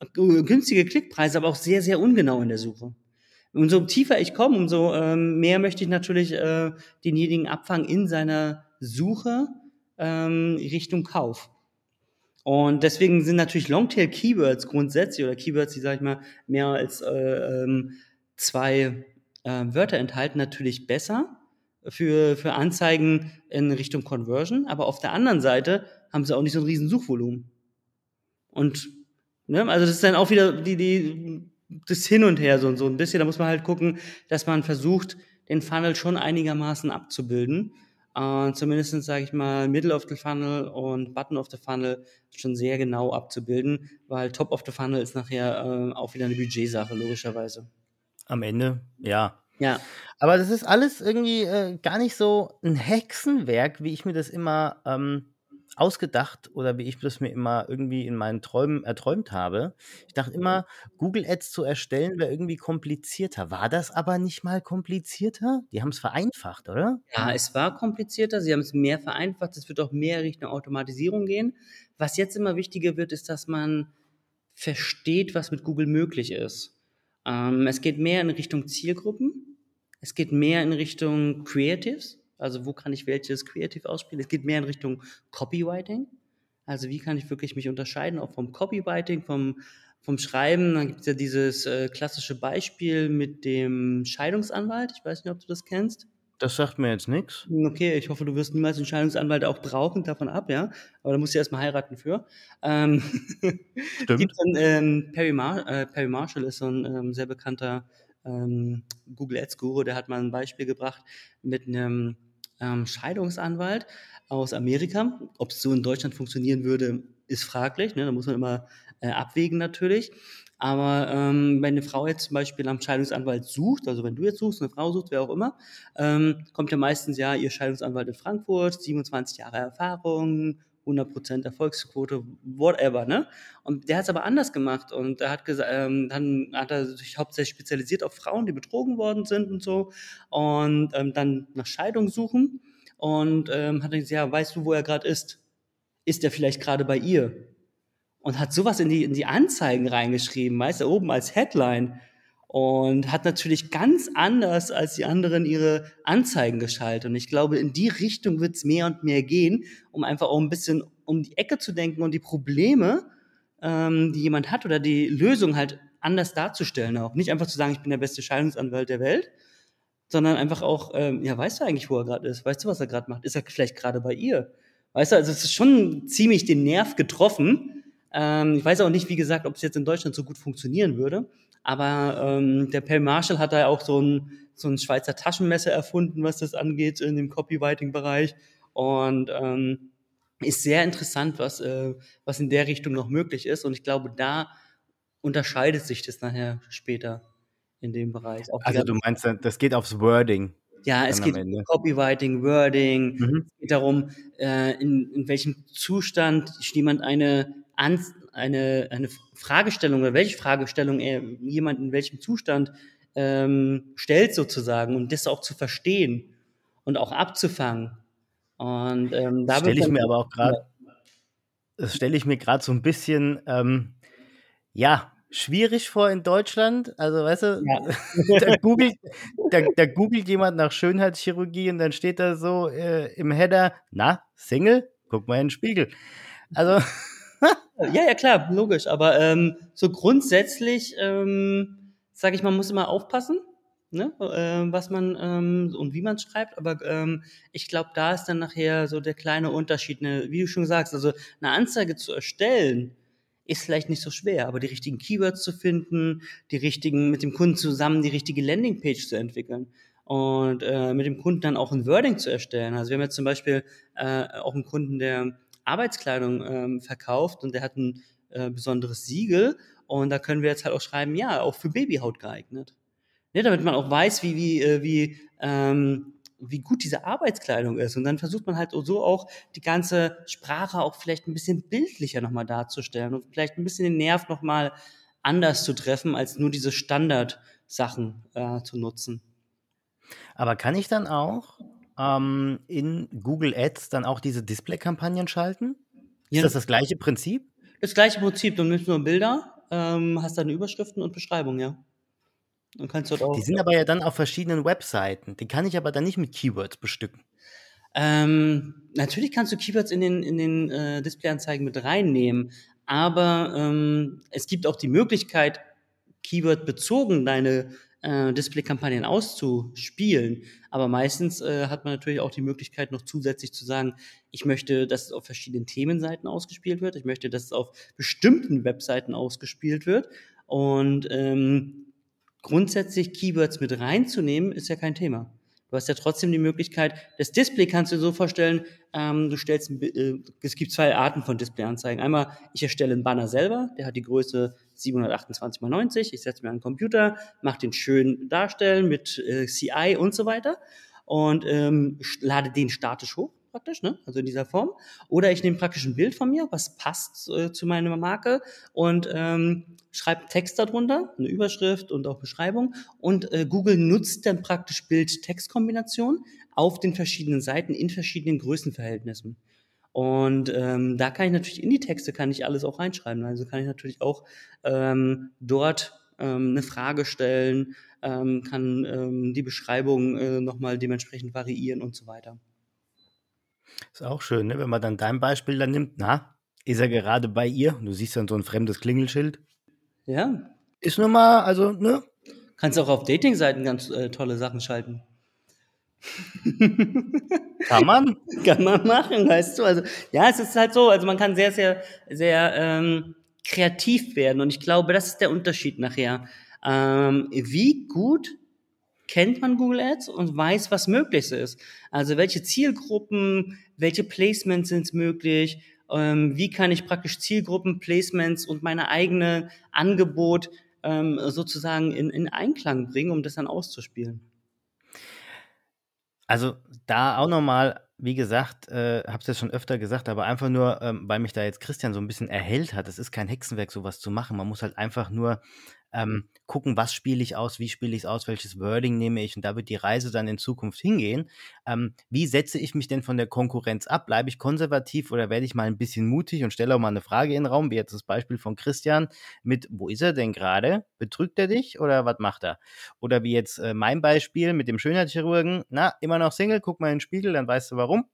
äh, günstige Klickpreise, aber auch sehr, sehr ungenau in der Suche. Umso tiefer ich komme, umso ähm, mehr möchte ich natürlich äh, denjenigen abfangen in seiner Suche ähm, Richtung Kauf. Und deswegen sind natürlich Longtail-Keywords grundsätzlich oder Keywords, die, sag ich mal, mehr als äh, ähm, zwei äh, Wörter enthalten, natürlich besser, für, für Anzeigen in Richtung Conversion, aber auf der anderen Seite haben sie auch nicht so ein riesen Suchvolumen. Und ne, also das ist dann auch wieder die, die, das Hin und Her so, so ein bisschen. Da muss man halt gucken, dass man versucht, den Funnel schon einigermaßen abzubilden. Uh, zumindest, sage ich mal, Middle of the Funnel und Button of the Funnel schon sehr genau abzubilden, weil Top of the Funnel ist nachher äh, auch wieder eine Budgetsache, logischerweise. Am Ende, ja. Ja. Aber das ist alles irgendwie äh, gar nicht so ein Hexenwerk, wie ich mir das immer ähm, ausgedacht oder wie ich das mir immer irgendwie in meinen Träumen erträumt habe. Ich dachte immer, Google Ads zu erstellen wäre irgendwie komplizierter. War das aber nicht mal komplizierter? Die haben es vereinfacht, oder? Ja, es war komplizierter. Sie haben es mehr vereinfacht. Es wird auch mehr Richtung Automatisierung gehen. Was jetzt immer wichtiger wird, ist, dass man versteht, was mit Google möglich ist. Ähm, es geht mehr in Richtung Zielgruppen. Es geht mehr in Richtung Creatives. Also wo kann ich welches Creative ausspielen? Es geht mehr in Richtung Copywriting. Also wie kann ich wirklich mich unterscheiden, auch vom Copywriting, vom, vom Schreiben. Dann gibt es ja dieses äh, klassische Beispiel mit dem Scheidungsanwalt. Ich weiß nicht, ob du das kennst. Das sagt mir jetzt nichts. Okay, ich hoffe, du wirst niemals einen Scheidungsanwalt auch brauchen, davon ab, ja. Aber da musst du erstmal heiraten für. Ähm, Stimmt. Dann, ähm, Perry, Mar äh, Perry Marshall ist so ein ähm, sehr bekannter ähm, Google Ads Guru, der hat mal ein Beispiel gebracht mit einem ähm, Scheidungsanwalt aus Amerika. Ob es so in Deutschland funktionieren würde, ist fraglich. Ne? Da muss man immer äh, abwägen natürlich. Aber ähm, wenn eine Frau jetzt zum Beispiel am Scheidungsanwalt sucht, also wenn du jetzt suchst, eine Frau sucht, wer auch immer, ähm, kommt ja meistens ja ihr Scheidungsanwalt in Frankfurt, 27 Jahre Erfahrung, 100% Erfolgsquote, whatever, ne? Und der hat es aber anders gemacht und er hat ähm, dann hat er sich hauptsächlich spezialisiert auf Frauen, die betrogen worden sind und so und ähm, dann nach Scheidung suchen und ähm, hat gesagt, ja, weißt du, wo er gerade ist? Ist er vielleicht gerade bei ihr? Und hat sowas in die, in die Anzeigen reingeschrieben, weißt du, oben als Headline und hat natürlich ganz anders als die anderen ihre Anzeigen geschaltet. Und ich glaube, in die Richtung wird es mehr und mehr gehen, um einfach auch ein bisschen um die Ecke zu denken und die Probleme, ähm, die jemand hat oder die Lösung halt anders darzustellen auch. Nicht einfach zu sagen, ich bin der beste Scheidungsanwalt der Welt, sondern einfach auch, ähm, ja, weißt du eigentlich, wo er gerade ist? Weißt du, was er gerade macht? Ist er vielleicht gerade bei ihr? Weißt du, also es ist schon ziemlich den Nerv getroffen. Ähm, ich weiß auch nicht, wie gesagt, ob es jetzt in Deutschland so gut funktionieren würde. Aber ähm, der Perry Marshall hat da ja auch so ein, so ein Schweizer Taschenmesser erfunden, was das angeht in dem Copywriting-Bereich. Und ähm, ist sehr interessant, was, äh, was in der Richtung noch möglich ist. Und ich glaube, da unterscheidet sich das nachher später in dem Bereich. Also du meinst, das geht aufs Wording. Ja, es geht um Copywriting, Wording. Mhm. Es geht darum, äh, in, in welchem Zustand jemand eine, An eine, eine Fragestellung oder welche Fragestellung er jemand in welchem Zustand ähm, stellt sozusagen und das auch zu verstehen und auch abzufangen. Und ähm, da stelle ich mir aber auch gerade, das stelle ich mir gerade so ein bisschen, ähm, ja, schwierig vor in Deutschland. Also, weißt du, ja. da, googelt, da, da, googelt jemand nach Schönheitschirurgie und dann steht da so äh, im Header, na, Single? Guck mal in den Spiegel. Also, ja, ja, klar, logisch. Aber ähm, so grundsätzlich, ähm, sage ich, man muss immer aufpassen, ne? äh, was man ähm, und wie man schreibt. Aber ähm, ich glaube, da ist dann nachher so der kleine Unterschied. Ne? Wie du schon sagst, also eine Anzeige zu erstellen, ist vielleicht nicht so schwer, aber die richtigen Keywords zu finden, die richtigen, mit dem Kunden zusammen die richtige Landingpage zu entwickeln und äh, mit dem Kunden dann auch ein Wording zu erstellen. Also wir haben jetzt zum Beispiel äh, auch einen Kunden, der Arbeitskleidung ähm, verkauft und der hat ein äh, besonderes Siegel und da können wir jetzt halt auch schreiben, ja, auch für Babyhaut geeignet. Ne, damit man auch weiß, wie, wie, äh, wie, ähm, wie gut diese Arbeitskleidung ist. Und dann versucht man halt so auch die ganze Sprache auch vielleicht ein bisschen bildlicher nochmal darzustellen und vielleicht ein bisschen den Nerv nochmal anders zu treffen, als nur diese Standardsachen äh, zu nutzen. Aber kann ich dann auch ähm, in Google Ads dann auch diese Display-Kampagnen schalten? Ja. Ist das das gleiche Prinzip? Das gleiche Prinzip. Du nimmst nur Bilder, ähm, hast deine Überschriften und Beschreibungen, ja. Und kannst dort auch, die sind aber ja dann auf verschiedenen Webseiten. Die kann ich aber dann nicht mit Keywords bestücken. Ähm, natürlich kannst du Keywords in den, in den äh, Displayanzeigen mit reinnehmen, aber ähm, es gibt auch die Möglichkeit, Keyword bezogen deine äh, Display-Kampagnen auszuspielen. Aber meistens äh, hat man natürlich auch die Möglichkeit, noch zusätzlich zu sagen, ich möchte, dass es auf verschiedenen Themenseiten ausgespielt wird. Ich möchte, dass es auf bestimmten Webseiten ausgespielt wird. Und ähm, grundsätzlich Keywords mit reinzunehmen, ist ja kein Thema. Du hast ja trotzdem die Möglichkeit, das Display kannst du dir so vorstellen, ähm, du stellst, äh, es gibt zwei Arten von Displayanzeigen. Einmal, ich erstelle einen Banner selber, der hat die Größe 728 x 90. Ich setze mir einen Computer, mache den schön darstellen mit äh, CI und so weiter und ähm, lade den statisch hoch praktisch, ne? also in dieser Form. Oder ich nehme praktisch ein Bild von mir, was passt äh, zu meiner Marke und ähm, schreibe Text darunter, eine Überschrift und auch Beschreibung. Und äh, Google nutzt dann praktisch Bild-Text-Kombination auf den verschiedenen Seiten in verschiedenen Größenverhältnissen. Und ähm, da kann ich natürlich in die Texte kann ich alles auch reinschreiben. Also kann ich natürlich auch ähm, dort ähm, eine Frage stellen, ähm, kann ähm, die Beschreibung äh, nochmal dementsprechend variieren und so weiter. Ist auch schön, ne? wenn man dann dein Beispiel dann nimmt. Na, ist er gerade bei ihr? Du siehst dann so ein fremdes Klingelschild. Ja. Ist nun mal, also, ne? Kannst auch auf Datingseiten ganz äh, tolle Sachen schalten. kann man? kann man machen, weißt du. Also, ja, es ist halt so, also man kann sehr, sehr, sehr ähm, kreativ werden. Und ich glaube, das ist der Unterschied nachher. Ähm, wie gut kennt man Google Ads und weiß, was möglich ist. Also welche Zielgruppen, welche Placements sind möglich, ähm, wie kann ich praktisch Zielgruppen, Placements und meine eigene Angebot ähm, sozusagen in, in Einklang bringen, um das dann auszuspielen. Also da auch nochmal, wie gesagt, äh, habe es ja schon öfter gesagt, aber einfach nur, ähm, weil mich da jetzt Christian so ein bisschen erhellt hat. Es ist kein Hexenwerk, sowas zu machen. Man muss halt einfach nur ähm, gucken, was spiele ich aus, wie spiele ich es aus, welches Wording nehme ich und da wird die Reise dann in Zukunft hingehen. Ähm, wie setze ich mich denn von der Konkurrenz ab? Bleibe ich konservativ oder werde ich mal ein bisschen mutig und stelle auch mal eine Frage in den Raum, wie jetzt das Beispiel von Christian mit, wo ist er denn gerade? Betrügt er dich oder was macht er? Oder wie jetzt äh, mein Beispiel mit dem Schönheitschirurgen, na, immer noch Single, guck mal in den Spiegel, dann weißt du warum.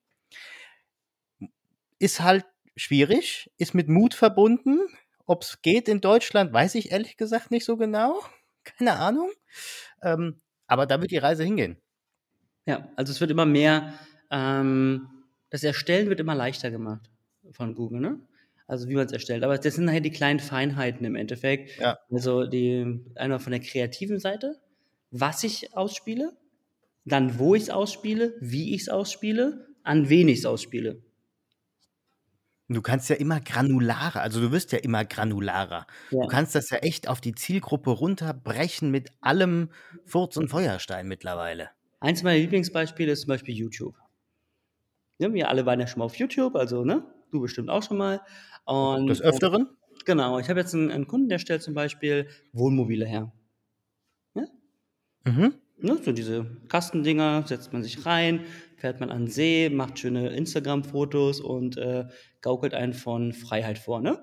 Ist halt schwierig, ist mit Mut verbunden, ob es geht in Deutschland, weiß ich ehrlich gesagt nicht so genau. Keine Ahnung. Ähm, aber da wird die Reise hingehen. Ja, also es wird immer mehr, ähm, das Erstellen wird immer leichter gemacht von Google, ne? Also wie man es erstellt. Aber das sind nachher die kleinen Feinheiten im Endeffekt. Ja. Also die einmal von der kreativen Seite, was ich ausspiele, dann wo ich es ausspiele, wie ich es ausspiele, an wen ich es ausspiele. Du kannst ja immer granularer, also du wirst ja immer granularer. Ja. Du kannst das ja echt auf die Zielgruppe runterbrechen mit allem Furz und Feuerstein mittlerweile. Eins meiner Lieblingsbeispiele ist zum Beispiel YouTube. Ja, wir alle waren ja schon mal auf YouTube, also ne, du bestimmt auch schon mal. Und, Des Öfteren? Genau, ich habe jetzt einen, einen, Kunden, der stellt zum Beispiel Wohnmobile her. Ja? Mhm. Ne, so diese Kastendinger setzt man sich rein, fährt man an den See, macht schöne Instagram-Fotos und äh, gaukelt einen von Freiheit vor, ne?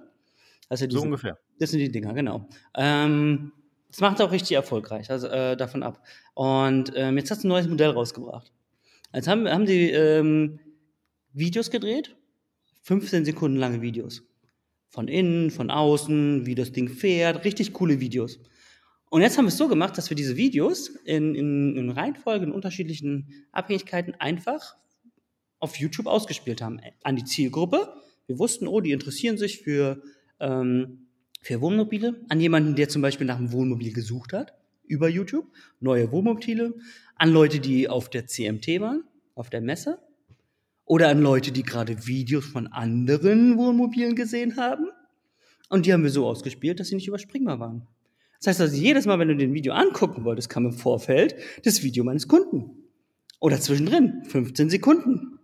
Also diese, so ungefähr. Das sind die Dinger, genau. Ähm, das macht auch richtig erfolgreich, also äh, davon ab. Und ähm, jetzt hast du ein neues Modell rausgebracht. Jetzt haben, haben die ähm, Videos gedreht, 15 Sekunden lange Videos. Von innen, von außen, wie das Ding fährt, richtig coole Videos. Und jetzt haben wir es so gemacht, dass wir diese Videos in, in, in Reihenfolge, in unterschiedlichen Abhängigkeiten einfach auf YouTube ausgespielt haben. An die Zielgruppe. Wir wussten, oh, die interessieren sich für, ähm, für Wohnmobile. An jemanden, der zum Beispiel nach einem Wohnmobil gesucht hat, über YouTube. Neue Wohnmobile. An Leute, die auf der CMT waren, auf der Messe. Oder an Leute, die gerade Videos von anderen Wohnmobilen gesehen haben. Und die haben wir so ausgespielt, dass sie nicht überspringbar waren. Das heißt also, jedes Mal, wenn du den Video angucken wolltest, kam im Vorfeld das Video meines Kunden. Oder zwischendrin, 15 Sekunden.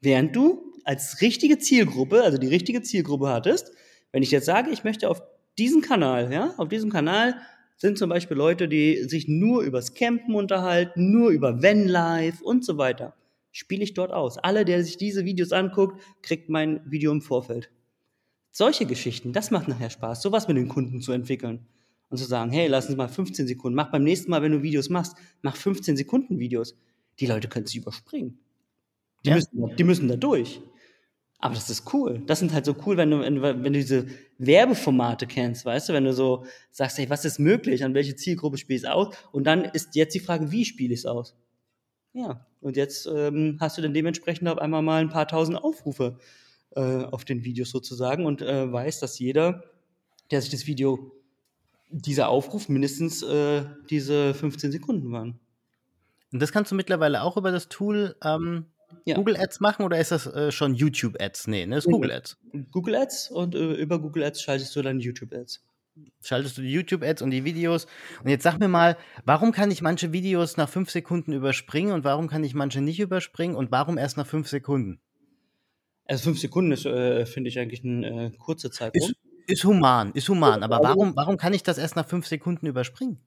Während du als richtige Zielgruppe, also die richtige Zielgruppe hattest, wenn ich jetzt sage, ich möchte auf diesen Kanal, ja, auf diesem Kanal sind zum Beispiel Leute, die sich nur übers Campen unterhalten, nur über Vanlife und so weiter. Spiele ich dort aus. Alle, der sich diese Videos anguckt, kriegt mein Video im Vorfeld. Solche Geschichten, das macht nachher Spaß, sowas mit den Kunden zu entwickeln und zu sagen, hey, lass uns mal 15 Sekunden, mach beim nächsten Mal, wenn du Videos machst, mach 15 Sekunden Videos. Die Leute können sie überspringen. Die, ja. müssen, die müssen da durch. Aber das ist cool. Das sind halt so cool, wenn du, wenn, wenn du diese Werbeformate kennst, weißt du, wenn du so sagst, hey, was ist möglich, an welche Zielgruppe spiele ich es aus? Und dann ist jetzt die Frage, wie spiele ich es aus? Ja, und jetzt ähm, hast du dann dementsprechend auf einmal mal ein paar tausend Aufrufe äh, auf den Videos sozusagen und äh, weißt, dass jeder, der sich das Video, dieser Aufruf mindestens äh, diese 15 Sekunden waren. Und das kannst du mittlerweile auch über das Tool ähm, ja. Google Ads machen oder ist das äh, schon YouTube Ads? Nee, ne, ist Google Ads. Google Ads und äh, über Google Ads schaltest du dann YouTube Ads. Schaltest du die YouTube Ads und die Videos. Und jetzt sag mir mal, warum kann ich manche Videos nach fünf Sekunden überspringen und warum kann ich manche nicht überspringen und warum erst nach fünf Sekunden? Also fünf Sekunden ist, äh, finde ich, eigentlich ein äh, kurzer Zeitraum. Ist, ist human, ist human. Aber warum, warum kann ich das erst nach fünf Sekunden überspringen?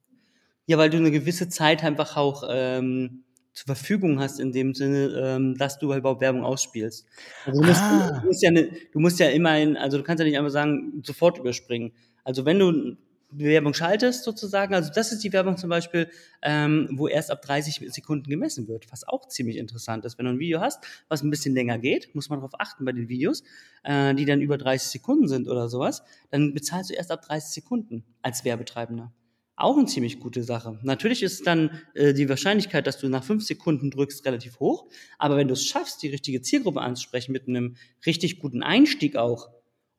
Ja, weil du eine gewisse Zeit einfach auch ähm, zur Verfügung hast, in dem Sinne, ähm, dass du überhaupt Werbung ausspielst. Also du musst, ah. du musst ja, ne, du musst ja immerhin, also du kannst ja nicht einfach sagen, sofort überspringen. Also wenn du Werbung schaltest sozusagen, also das ist die Werbung zum Beispiel, ähm, wo erst ab 30 Sekunden gemessen wird, was auch ziemlich interessant ist. Wenn du ein Video hast, was ein bisschen länger geht, muss man darauf achten bei den Videos, äh, die dann über 30 Sekunden sind oder sowas, dann bezahlst du erst ab 30 Sekunden als Werbetreibender. Auch eine ziemlich gute Sache. Natürlich ist dann äh, die Wahrscheinlichkeit, dass du nach fünf Sekunden drückst, relativ hoch. Aber wenn du es schaffst, die richtige Zielgruppe anzusprechen mit einem richtig guten Einstieg auch,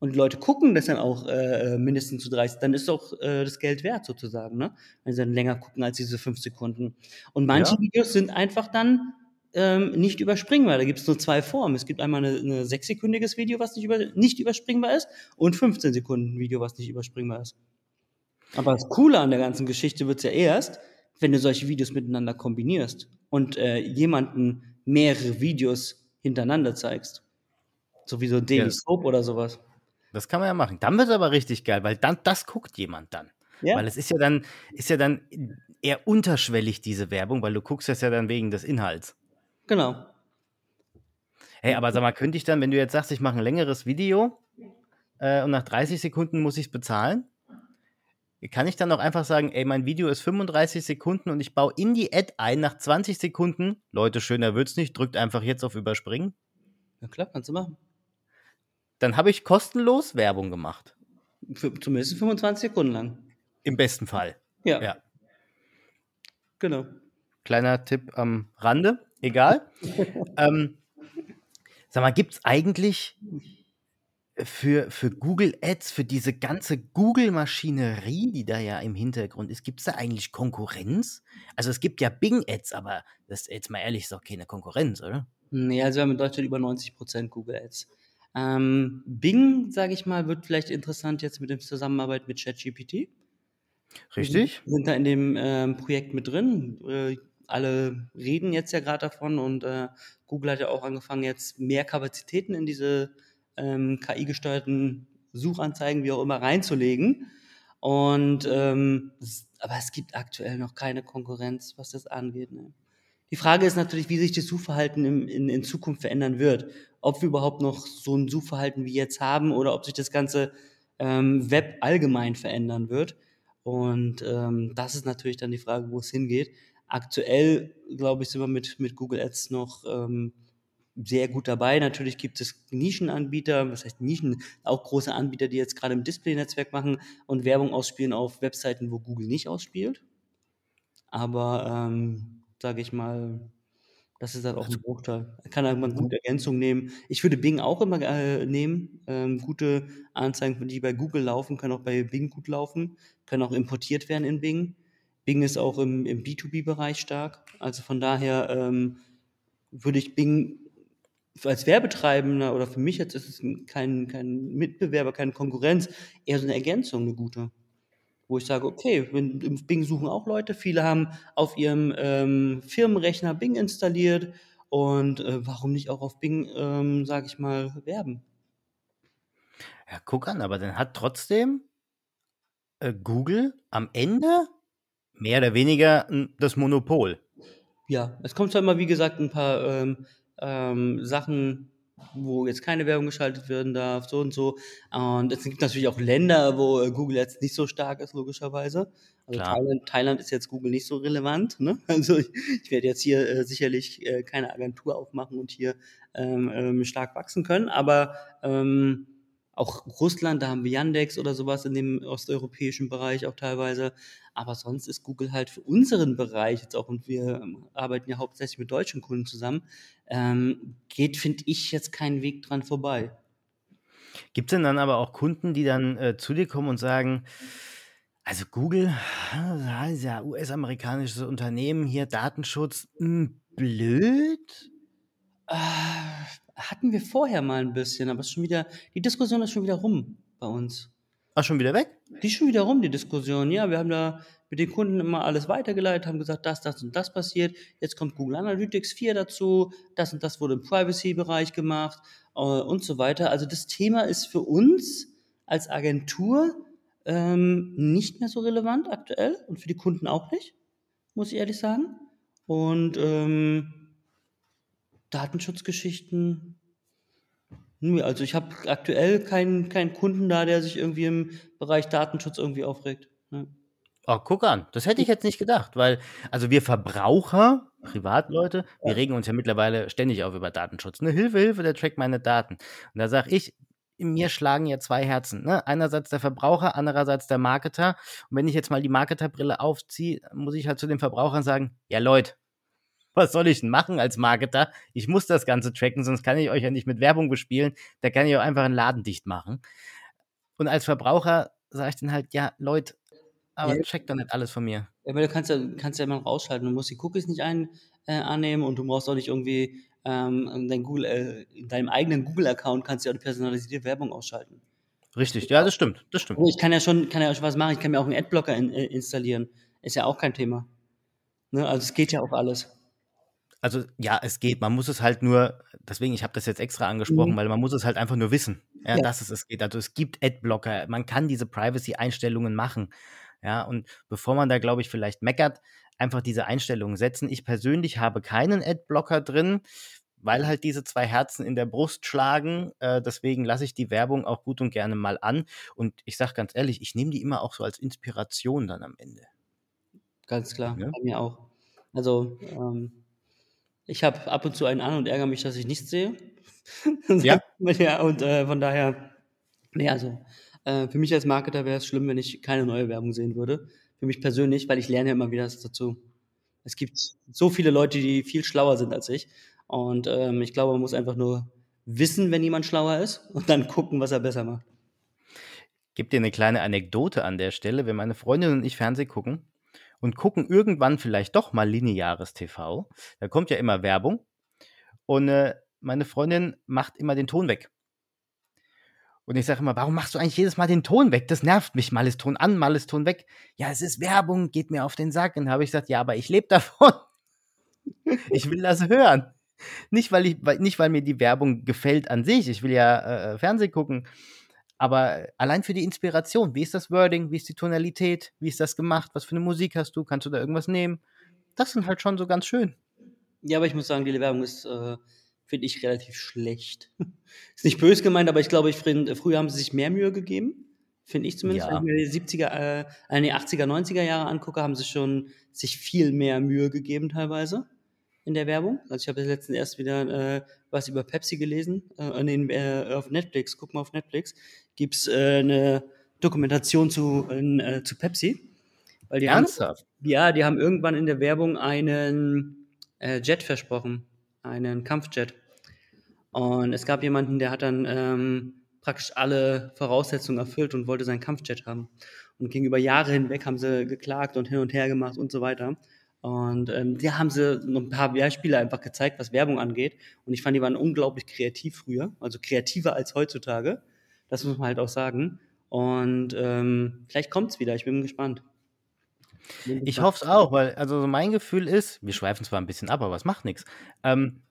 und die Leute gucken das dann auch äh, mindestens zu 30, dann ist doch äh, das Geld wert sozusagen, ne? Wenn sie dann länger gucken als diese fünf Sekunden. Und manche ja. Videos sind einfach dann ähm, nicht überspringbar. Da gibt es nur zwei Formen. Es gibt einmal ein eine sechssekündiges Video, was nicht, über, nicht überspringbar ist, und 15 Sekunden Video, was nicht überspringbar ist. Aber das Coole an der ganzen Geschichte wird's ja erst, wenn du solche Videos miteinander kombinierst und äh, jemanden mehrere Videos hintereinander zeigst. So wie so Daily yes. Soap oder sowas. Das kann man ja machen. Dann wird es aber richtig geil, weil dann das guckt jemand dann. Ja. Weil es ist ja dann, ist ja dann eher unterschwellig, diese Werbung, weil du guckst das ja dann wegen des Inhalts. Genau. Hey, aber sag mal, könnte ich dann, wenn du jetzt sagst, ich mache ein längeres Video äh, und nach 30 Sekunden muss ich es bezahlen, kann ich dann auch einfach sagen, ey, mein Video ist 35 Sekunden und ich baue in die Ad ein nach 20 Sekunden. Leute, schöner wird's nicht, drückt einfach jetzt auf Überspringen. Ja klar, kannst du machen. Dann habe ich kostenlos Werbung gemacht. Für, zumindest 25 Sekunden lang. Im besten Fall. Ja. ja. Genau. Kleiner Tipp am Rande, egal. ähm, sag mal, gibt es eigentlich für, für Google Ads, für diese ganze Google-Maschinerie, die da ja im Hintergrund ist, gibt es da eigentlich Konkurrenz? Also es gibt ja Bing Ads, aber das jetzt mal ehrlich ist doch keine Konkurrenz, oder? Nee, also wir haben in Deutschland über 90% Google Ads. Ähm, Bing, sage ich mal, wird vielleicht interessant jetzt mit der Zusammenarbeit mit ChatGPT. Richtig. Wir sind da in dem ähm, Projekt mit drin. Äh, alle reden jetzt ja gerade davon und äh, Google hat ja auch angefangen, jetzt mehr Kapazitäten in diese ähm, KI-gesteuerten Suchanzeigen, wie auch immer, reinzulegen. Und ähm, aber es gibt aktuell noch keine Konkurrenz, was das angeht. Ne? Die Frage ist natürlich, wie sich das Suchverhalten in, in, in Zukunft verändern wird. Ob wir überhaupt noch so ein Suchverhalten wie jetzt haben oder ob sich das ganze ähm, Web allgemein verändern wird. Und ähm, das ist natürlich dann die Frage, wo es hingeht. Aktuell, glaube ich, sind wir mit, mit Google Ads noch ähm, sehr gut dabei. Natürlich gibt es Nischenanbieter, was heißt Nischen, auch große Anbieter, die jetzt gerade im Display-Netzwerk machen und Werbung ausspielen auf Webseiten, wo Google nicht ausspielt. Aber ähm, sage ich mal, das ist halt auch ein also Bruchteil. Kann halt eine gute Ergänzung nehmen. Ich würde Bing auch immer äh, nehmen. Ähm, gute Anzeigen, die bei Google laufen, können auch bei Bing gut laufen, können auch importiert werden in Bing. Bing ist auch im, im B2B-Bereich stark. Also von daher ähm, würde ich Bing als Werbetreibender oder für mich jetzt ist es kein, kein Mitbewerber, keine Konkurrenz, eher so eine Ergänzung, eine gute. Wo ich sage, okay, wenn, im Bing suchen auch Leute, viele haben auf ihrem ähm, Firmenrechner Bing installiert und äh, warum nicht auch auf Bing, ähm, sage ich mal, werben? Ja, guck an, aber dann hat trotzdem äh, Google am Ende mehr oder weniger das Monopol. Ja, es kommt zwar immer, wie gesagt, ein paar ähm, ähm, Sachen wo jetzt keine Werbung geschaltet werden darf, so und so. Und es gibt natürlich auch Länder, wo äh, Google jetzt nicht so stark ist, logischerweise. Also Thailand, Thailand, ist jetzt Google nicht so relevant. Ne? Also ich, ich werde jetzt hier äh, sicherlich äh, keine Agentur aufmachen und hier ähm, ähm, stark wachsen können. Aber ähm, auch Russland, da haben wir Yandex oder sowas in dem osteuropäischen Bereich auch teilweise. Aber sonst ist Google halt für unseren Bereich jetzt auch, und wir ähm, arbeiten ja hauptsächlich mit deutschen Kunden zusammen, ähm, geht, finde ich, jetzt keinen Weg dran vorbei. Gibt es denn dann aber auch Kunden, die dann äh, zu dir kommen und sagen, also Google, das ist ja US-amerikanisches Unternehmen, hier Datenschutz, mh, hm, blöd? Äh, hatten wir vorher mal ein bisschen, aber ist schon wieder, die Diskussion ist schon wieder rum bei uns. Ach, schon wieder weg? Die ist schon wieder rum, die Diskussion. Ja, wir haben da mit den Kunden immer alles weitergeleitet, haben gesagt, das, das und das passiert. Jetzt kommt Google Analytics 4 dazu, das und das wurde im Privacy-Bereich gemacht äh, und so weiter. Also das Thema ist für uns als Agentur ähm, nicht mehr so relevant aktuell und für die Kunden auch nicht, muss ich ehrlich sagen. Und ähm, Datenschutzgeschichten Nö, also ich habe aktuell keinen keinen Kunden da, der sich irgendwie im Bereich Datenschutz irgendwie aufregt, ne? Oh, guck an, das hätte ich jetzt nicht gedacht, weil also wir Verbraucher, Privatleute, wir regen uns ja mittlerweile ständig auf über Datenschutz, ne? Hilfe, Hilfe, der trackt meine Daten. Und da sage ich, in mir schlagen ja zwei Herzen, ne? Einerseits der Verbraucher, andererseits der Marketer. Und wenn ich jetzt mal die Marketerbrille aufziehe, muss ich halt zu den Verbrauchern sagen: „Ja, Leute, was soll ich denn machen als Marketer? Ich muss das Ganze tracken, sonst kann ich euch ja nicht mit Werbung bespielen. Da kann ich auch einfach einen Laden dicht machen. Und als Verbraucher sage ich dann halt, ja, Leute, aber ja. checkt doch nicht alles von mir. Ja, weil du kannst ja, kannst ja immer rausschalten. Du musst die Cookies nicht ein, äh, annehmen und du brauchst auch nicht irgendwie ähm, dein Google, äh, in deinem eigenen Google-Account kannst du ja auch die personalisierte Werbung ausschalten. Richtig, ja, das stimmt, das stimmt. Ich kann ja schon, kann ja schon was machen. Ich kann mir auch einen Adblocker in, äh, installieren. Ist ja auch kein Thema. Ne? Also es geht ja auch alles. Also ja, es geht. Man muss es halt nur, deswegen, ich habe das jetzt extra angesprochen, mhm. weil man muss es halt einfach nur wissen, ja, ja. dass es es geht. Also es gibt Adblocker, man kann diese Privacy-Einstellungen machen. Ja, und bevor man da, glaube ich, vielleicht meckert, einfach diese Einstellungen setzen. Ich persönlich habe keinen Adblocker drin, weil halt diese zwei Herzen in der Brust schlagen. Äh, deswegen lasse ich die Werbung auch gut und gerne mal an. Und ich sage ganz ehrlich, ich nehme die immer auch so als Inspiration dann am Ende. Ganz klar, ja? bei mir auch. Also ähm, ich habe ab und zu einen an und ärgere mich, dass ich nichts sehe. Ja. ja und äh, von daher, nee, also äh, für mich als Marketer wäre es schlimm, wenn ich keine neue Werbung sehen würde. Für mich persönlich, weil ich lerne ja immer wieder dazu. Es gibt so viele Leute, die viel schlauer sind als ich. Und ähm, ich glaube, man muss einfach nur wissen, wenn jemand schlauer ist und dann gucken, was er besser macht. Gib dir eine kleine Anekdote an der Stelle. Wenn meine Freundin und ich Fernsehen gucken, und gucken irgendwann vielleicht doch mal lineares TV. Da kommt ja immer Werbung. Und äh, meine Freundin macht immer den Ton weg. Und ich sage immer, warum machst du eigentlich jedes Mal den Ton weg? Das nervt mich. Mal ist Ton an, mal ist Ton weg. Ja, es ist Werbung, geht mir auf den Sack. Und habe ich gesagt, ja, aber ich lebe davon. ich will das hören. Nicht weil, ich, nicht, weil mir die Werbung gefällt an sich. Ich will ja äh, Fernsehen gucken. Aber allein für die Inspiration, wie ist das Wording, wie ist die Tonalität, wie ist das gemacht, was für eine Musik hast du, kannst du da irgendwas nehmen? Das sind halt schon so ganz schön. Ja, aber ich muss sagen, die Werbung ist, äh, finde ich, relativ schlecht. ist nicht böse gemeint, aber ich glaube, ich find, früher haben sie sich mehr Mühe gegeben. Finde ich zumindest. Ja. Wenn ich mir die 70er, äh, die 80er, 90er Jahre angucke, haben sie schon sich viel mehr Mühe gegeben teilweise in der Werbung. Also ich habe letztens erst wieder äh, was über Pepsi gelesen äh, den, äh, auf Netflix. Guck mal auf Netflix gibt's äh, eine Dokumentation zu äh, zu Pepsi. Weil die Ernsthaft? Haben, ja, die haben irgendwann in der Werbung einen äh, Jet versprochen, einen Kampfjet. Und es gab jemanden, der hat dann ähm, praktisch alle Voraussetzungen erfüllt und wollte seinen Kampfjet haben. Und gegenüber Jahre hinweg haben sie geklagt und hin und her gemacht und so weiter. Und ähm, da haben sie noch ein paar Beispiele einfach gezeigt, was Werbung angeht. Und ich fand, die waren unglaublich kreativ früher, also kreativer als heutzutage. Das muss man halt auch sagen. Und ähm, vielleicht kommt's wieder. Ich bin gespannt. Ich hoffe es auch, weil also mein Gefühl ist, wir schweifen zwar ein bisschen ab, aber es macht nichts. Ähm,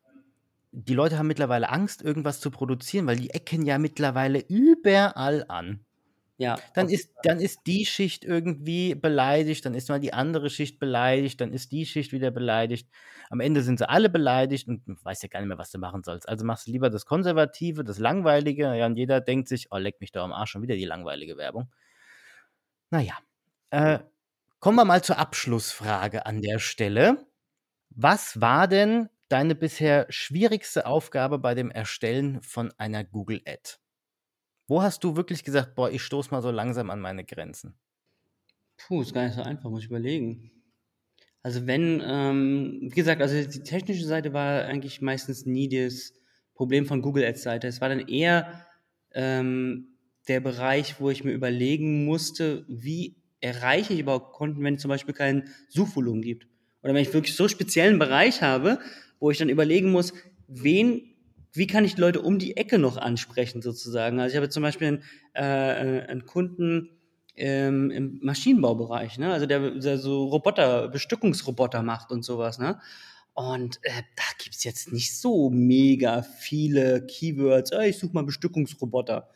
die Leute haben mittlerweile Angst, irgendwas zu produzieren, weil die ecken ja mittlerweile überall an. Ja, Dann ist dann ist die Schicht irgendwie beleidigt, dann ist mal die andere Schicht beleidigt, dann ist die Schicht wieder beleidigt. Am Ende sind sie alle beleidigt und du weißt ja gar nicht mehr, was du machen sollst. Also machst du lieber das Konservative, das Langweilige, ja, und jeder denkt sich: „Oh, leck mich doch am Arsch, schon wieder die langweilige Werbung.“ Na ja, äh, kommen wir mal zur Abschlussfrage an der Stelle. Was war denn deine bisher schwierigste Aufgabe bei dem Erstellen von einer Google Ad? Wo hast du wirklich gesagt: „Boah, ich stoße mal so langsam an meine Grenzen?“ Puh, ist gar nicht so einfach, muss ich überlegen. Also wenn, ähm wie gesagt, also die technische Seite war eigentlich meistens nie das Problem von Google Ads Seite. Es war dann eher, ähm, der Bereich, wo ich mir überlegen musste, wie erreiche ich überhaupt Kunden, wenn es zum Beispiel kein Suchvolumen gibt? Oder wenn ich wirklich so speziellen Bereich habe, wo ich dann überlegen muss, wen wie kann ich Leute um die Ecke noch ansprechen sozusagen? Also, ich habe zum Beispiel 'n äh, äh, 'n Kunden, ähm, im Maschinenbaubereich, ne? Also, der der so Roboter Bestückungsroboter macht und so was, ne? Und, äh, da gibt's jetzt nicht so mega viele Keywords: „Ey, ich suche mal Bestückungsroboter.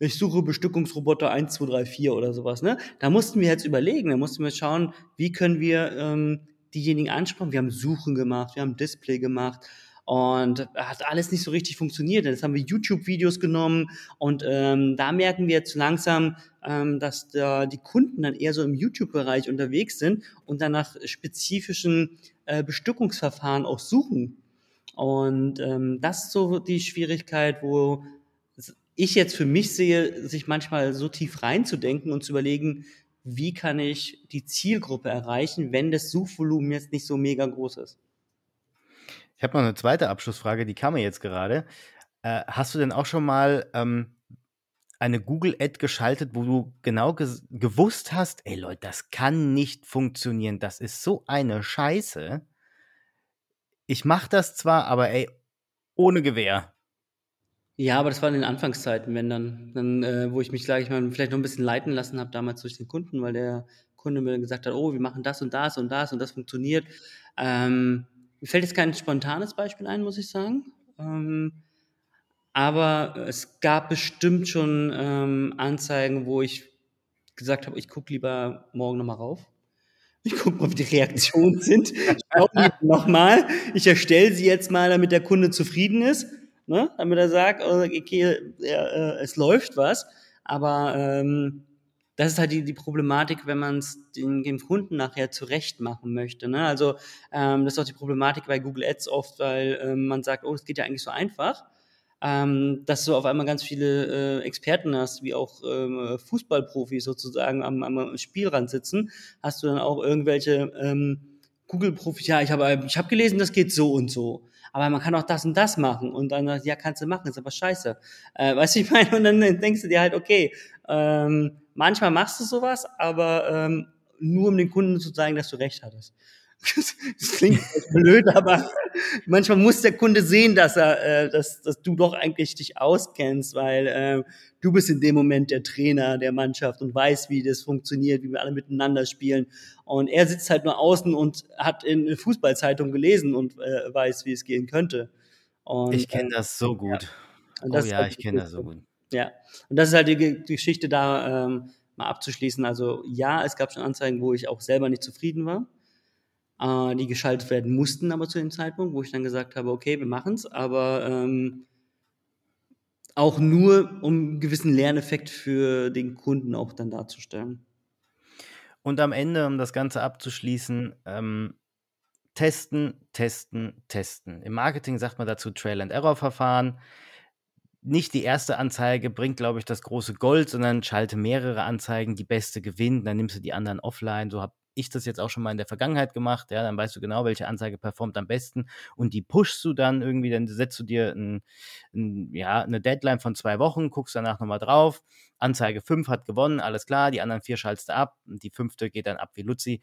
Ich suche Bestückungsroboter 1, 2, 3, 4“ oder so was, ne? Da mussten wir jetzt überlegen, da mussten wir schauen, wie können wir, ähm, diejenigen ansprechen. Wir haben Suchen gemacht, wir haben Display gemacht und hat alles nicht so richtig funktioniert. Jetzt haben wir YouTube-Videos genommen und, ähm, da merken wir jetzt langsam, ähm, dass da die Kunden dann eher so im YouTube-Bereich unterwegs sind und dann nach spezifischen, äh, Bestückungsverfahren auch suchen. Und, ähm, das ist so die Schwierigkeit, wo ich jetzt für mich sehe, sich manchmal so tief reinzudenken und zu überlegen: „Wie kann ich die Zielgruppe erreichen, wenn das Suchvolumen jetzt nicht so mega groß ist?“ Ich habe noch 'ne zweite Abschlussfrage, die kam mir jetzt gerade. Äh, hast du denn auch schon mal, ähm, eine Google Ad geschaltet, wo du genau gewusst hast: „Ey Leute, das kann nicht funktionieren. Das ist so eine Scheiße.“ „Ich mache das zwar, aber ey, ohne Gewehr.“ Ja, aber das war in den Anfangszeiten, wenn dann dann, äh wo ich mich, sage ich mal, vielleicht noch 'n bisschen leiten lassen habe damals durch den Kunden, weil der Kunde mir dann gesagt hat: „Oh, wir machen das und das und das und das funktioniert.“ Ähm, mir fällt jetzt kein spontanes Beispiel ein, muss ich sagen. Ähm, aber es gab bestimmt schon, ähm, Anzeigen, wo ich gesagt habe: „Ich gucke lieber morgen noch mal rauf. Ich gucke mal, wie die Reaktionen sind. Ich schaue lieber noch mal. Ich erstelle sie jetzt mal, damit der Kunde zufrieden ist, ne? Damit er sagt: „Oh, okay, äh, es läuft was.“ Aber, ähm, das ist halt die die Problematik, wenn man's den dem Kunden nachher zurechtmachen möchte, ne? Also, ähm, das ist auch die Problematik bei Google Ads oft, weil, ähm, man sagt: „Oh, es geht ja eigentlich so einfach.“ Ähm, dass du auf einmal ganz viele, äh, Experten hast, wie auch, ähm, Fußballprofis sozusagen am am Spielrand sitzen, hast du dann auch irgendwelche, ähm, Google-Profis: „Ja, ich habe ich habe gelesen, das geht so und so. Aber man kann auch das und das machen.“ Und dann „Ja, kannst du machen, ist aber scheiße.“ Äh, weißt du, ich meine? Und dann denkst du dir halt: „Okay, ähm, manchmal machst du so was, aber, ähm, nur um den Kunden zu zeigen, dass du recht hattest.“ Das klingt blöd, aber manchmal muss der Kunde sehen, dass er äh, dass dass du doch eigentlich dich auskennst, weil, äh, du bist in dem Moment der Trainer der Mannschaft und weißt, wie das funktioniert, wie wir alle miteinander spielen. Und er sitzt halt nur außen und hat in Fußballzeitung gelesen und, äh, weiß, wie es gehen könnte. Und, Ich kenne ähm, das so ja. gut. Und Oh das ist ja, halt ich kenne das so gut. Ja. Und das ist halt die die Geschichte da, ähm, mal abzuschließen. Also, ja, es gab schon Anzeigen, wo ich auch selber nicht zufrieden war, äh, die geschaltet werden mussten aber zu dem Zeitpunkt, wo ich dann gesagt habe: „Okay, wir machen's“, aber, ähm auch nur, um 'n gewissen Lerneffekt für den Kunden auch dann darzustellen. Und am Ende, um das Ganze abzuschließen, ähm, testen, testen, testen. Im Marketing sagt man dazu Trial-and-Error-Verfahren. Nicht die erste Anzeige bringt, glaube ich, das große Gold, sondern schalte mehrere Anzeigen, die beste gewinnt, dann nimmst du die anderen offline. So habe ich das jetzt auch schon mal in der Vergangenheit gemacht, ja, dann weißt du genau, welche Anzeige performt am besten und die pushst du dann irgendwie, dann setzt du dir 'n 'n ja, 'ne Deadline von 2 Wochen, guckst danach noch mal drauf. Anzeige 5 hat gewonnen, alles klar, die anderen 4 schaltest du ab und die 5. geht dann ab wie Luzi.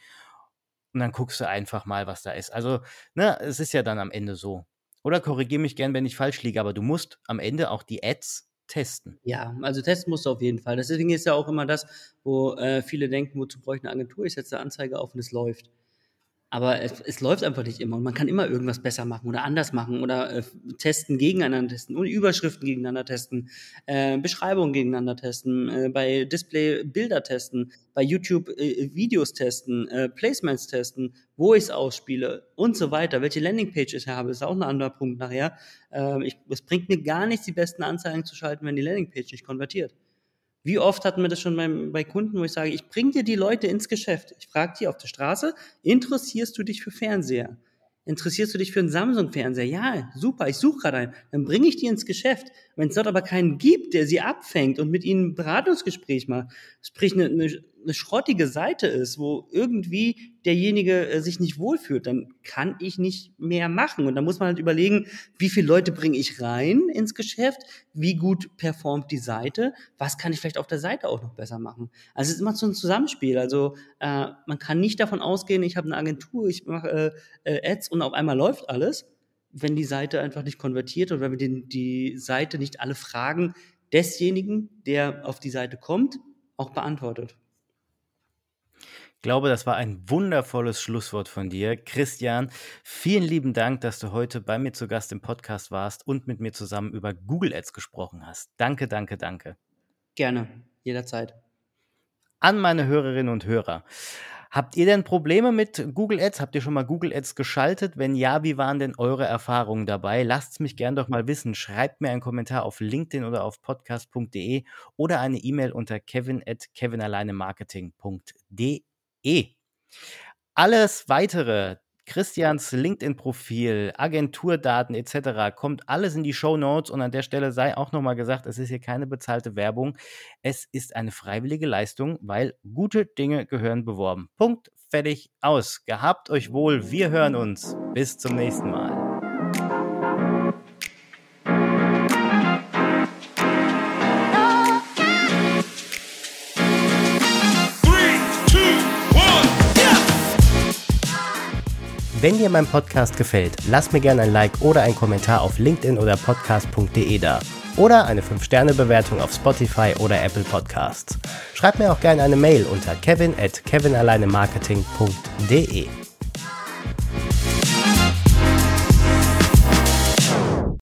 Und dann guckst du einfach mal, was da ist. Also, ne, es ist ja dann am Ende so. Oder korrigiere mich gern, wenn ich falsch liege, aber du musst am Ende auch die Ads testen. Ja, also testen musst du auf jeden Fall. Deswegen ist ja auch immer das, wo, äh, viele denken: „Wozu brauche ich 'ne Agentur? Ich setze 'ne Anzeige auf und es läuft.“ Aber es, es, läuft einfach nicht immer und man kann immer irgendwas besser machen oder anders machen oder äh, testen, gegeneinander testen und Überschriften gegeneinander testen, äh, Beschreibungen gegeneinander testen, äh, bei Display Bilder testen, bei YouTube äh, Videos testen, äh, Placements testen, wo ich es ausspiele und so weiter, welche Landingpage ich habe, ist auch ein anderer Punkt nachher. Ähm, ich, es bringt mir gar nichts, die besten Anzeigen zu schalten, wenn die Landingpage nicht konvertiert. Wie oft hatten wir das schon bei, bei Kunden, wo ich sage, ich bringe dir die Leute ins Geschäft. Ich frage die auf der Straße, interessierst du dich für Fernseher? Interessierst du dich für einen Samsung-Fernseher? Ja, super, ich suche gerade einen. Dann bringe ich die ins Geschäft. Wenn es dort aber keinen gibt, der sie abfängt und mit ihnen ein Beratungsgespräch macht, sprich eine, eine, eine schrottige Seite ist, wo irgendwie derjenige äh, sich nicht wohlfühlt, dann kann ich nicht mehr machen. Und da muss man halt überlegen, wie viele Leute bringe ich rein ins Geschäft, wie gut performt die Seite, was kann ich vielleicht auf der Seite auch noch besser machen. Also es ist immer so ein Zusammenspiel. Also äh, man kann nicht davon ausgehen, ich habe eine Agentur, ich mache äh, äh, Ads und auf einmal läuft alles, wenn die Seite einfach nicht konvertiert oder wenn die, die Seite nicht alle Fragen desjenigen, der auf die Seite kommt, auch beantwortet. Ich glaube, das war ein wundervolles Schlusswort von dir. Christian, vielen lieben Dank, dass du heute bei mir zu Gast im Podcast warst und mit mir zusammen über Google Ads gesprochen hast. Danke, danke, danke. Gerne, jederzeit. An meine Hörerinnen und Hörer. Habt ihr denn Probleme mit Google Ads? Habt ihr schon mal Google Ads geschaltet? Wenn ja, wie waren denn eure Erfahrungen dabei? Lasst es mich gern doch mal wissen. Schreibt mir einen Kommentar auf LinkedIn oder auf podcast.de oder eine E-Mail unter kevin at kevinalleinemarketing.de E. Alles weitere, Christians LinkedIn-Profil, Agenturdaten etc. kommt alles in die Show Notes und an der Stelle sei auch nochmal gesagt, es ist hier keine bezahlte Werbung. Es ist eine freiwillige Leistung, weil gute Dinge gehören beworben. Punkt, fertig, aus. Gehabt euch wohl, wir hören uns. Bis zum nächsten Mal. Wenn dir mein Podcast gefällt, lass mir gerne ein Like oder einen Kommentar auf LinkedIn oder podcast.de da. Oder eine 5-Sterne-Bewertung auf Spotify oder Apple Podcasts. Schreib mir auch gerne eine Mail unter kevin at kevinalleinemarketing.de.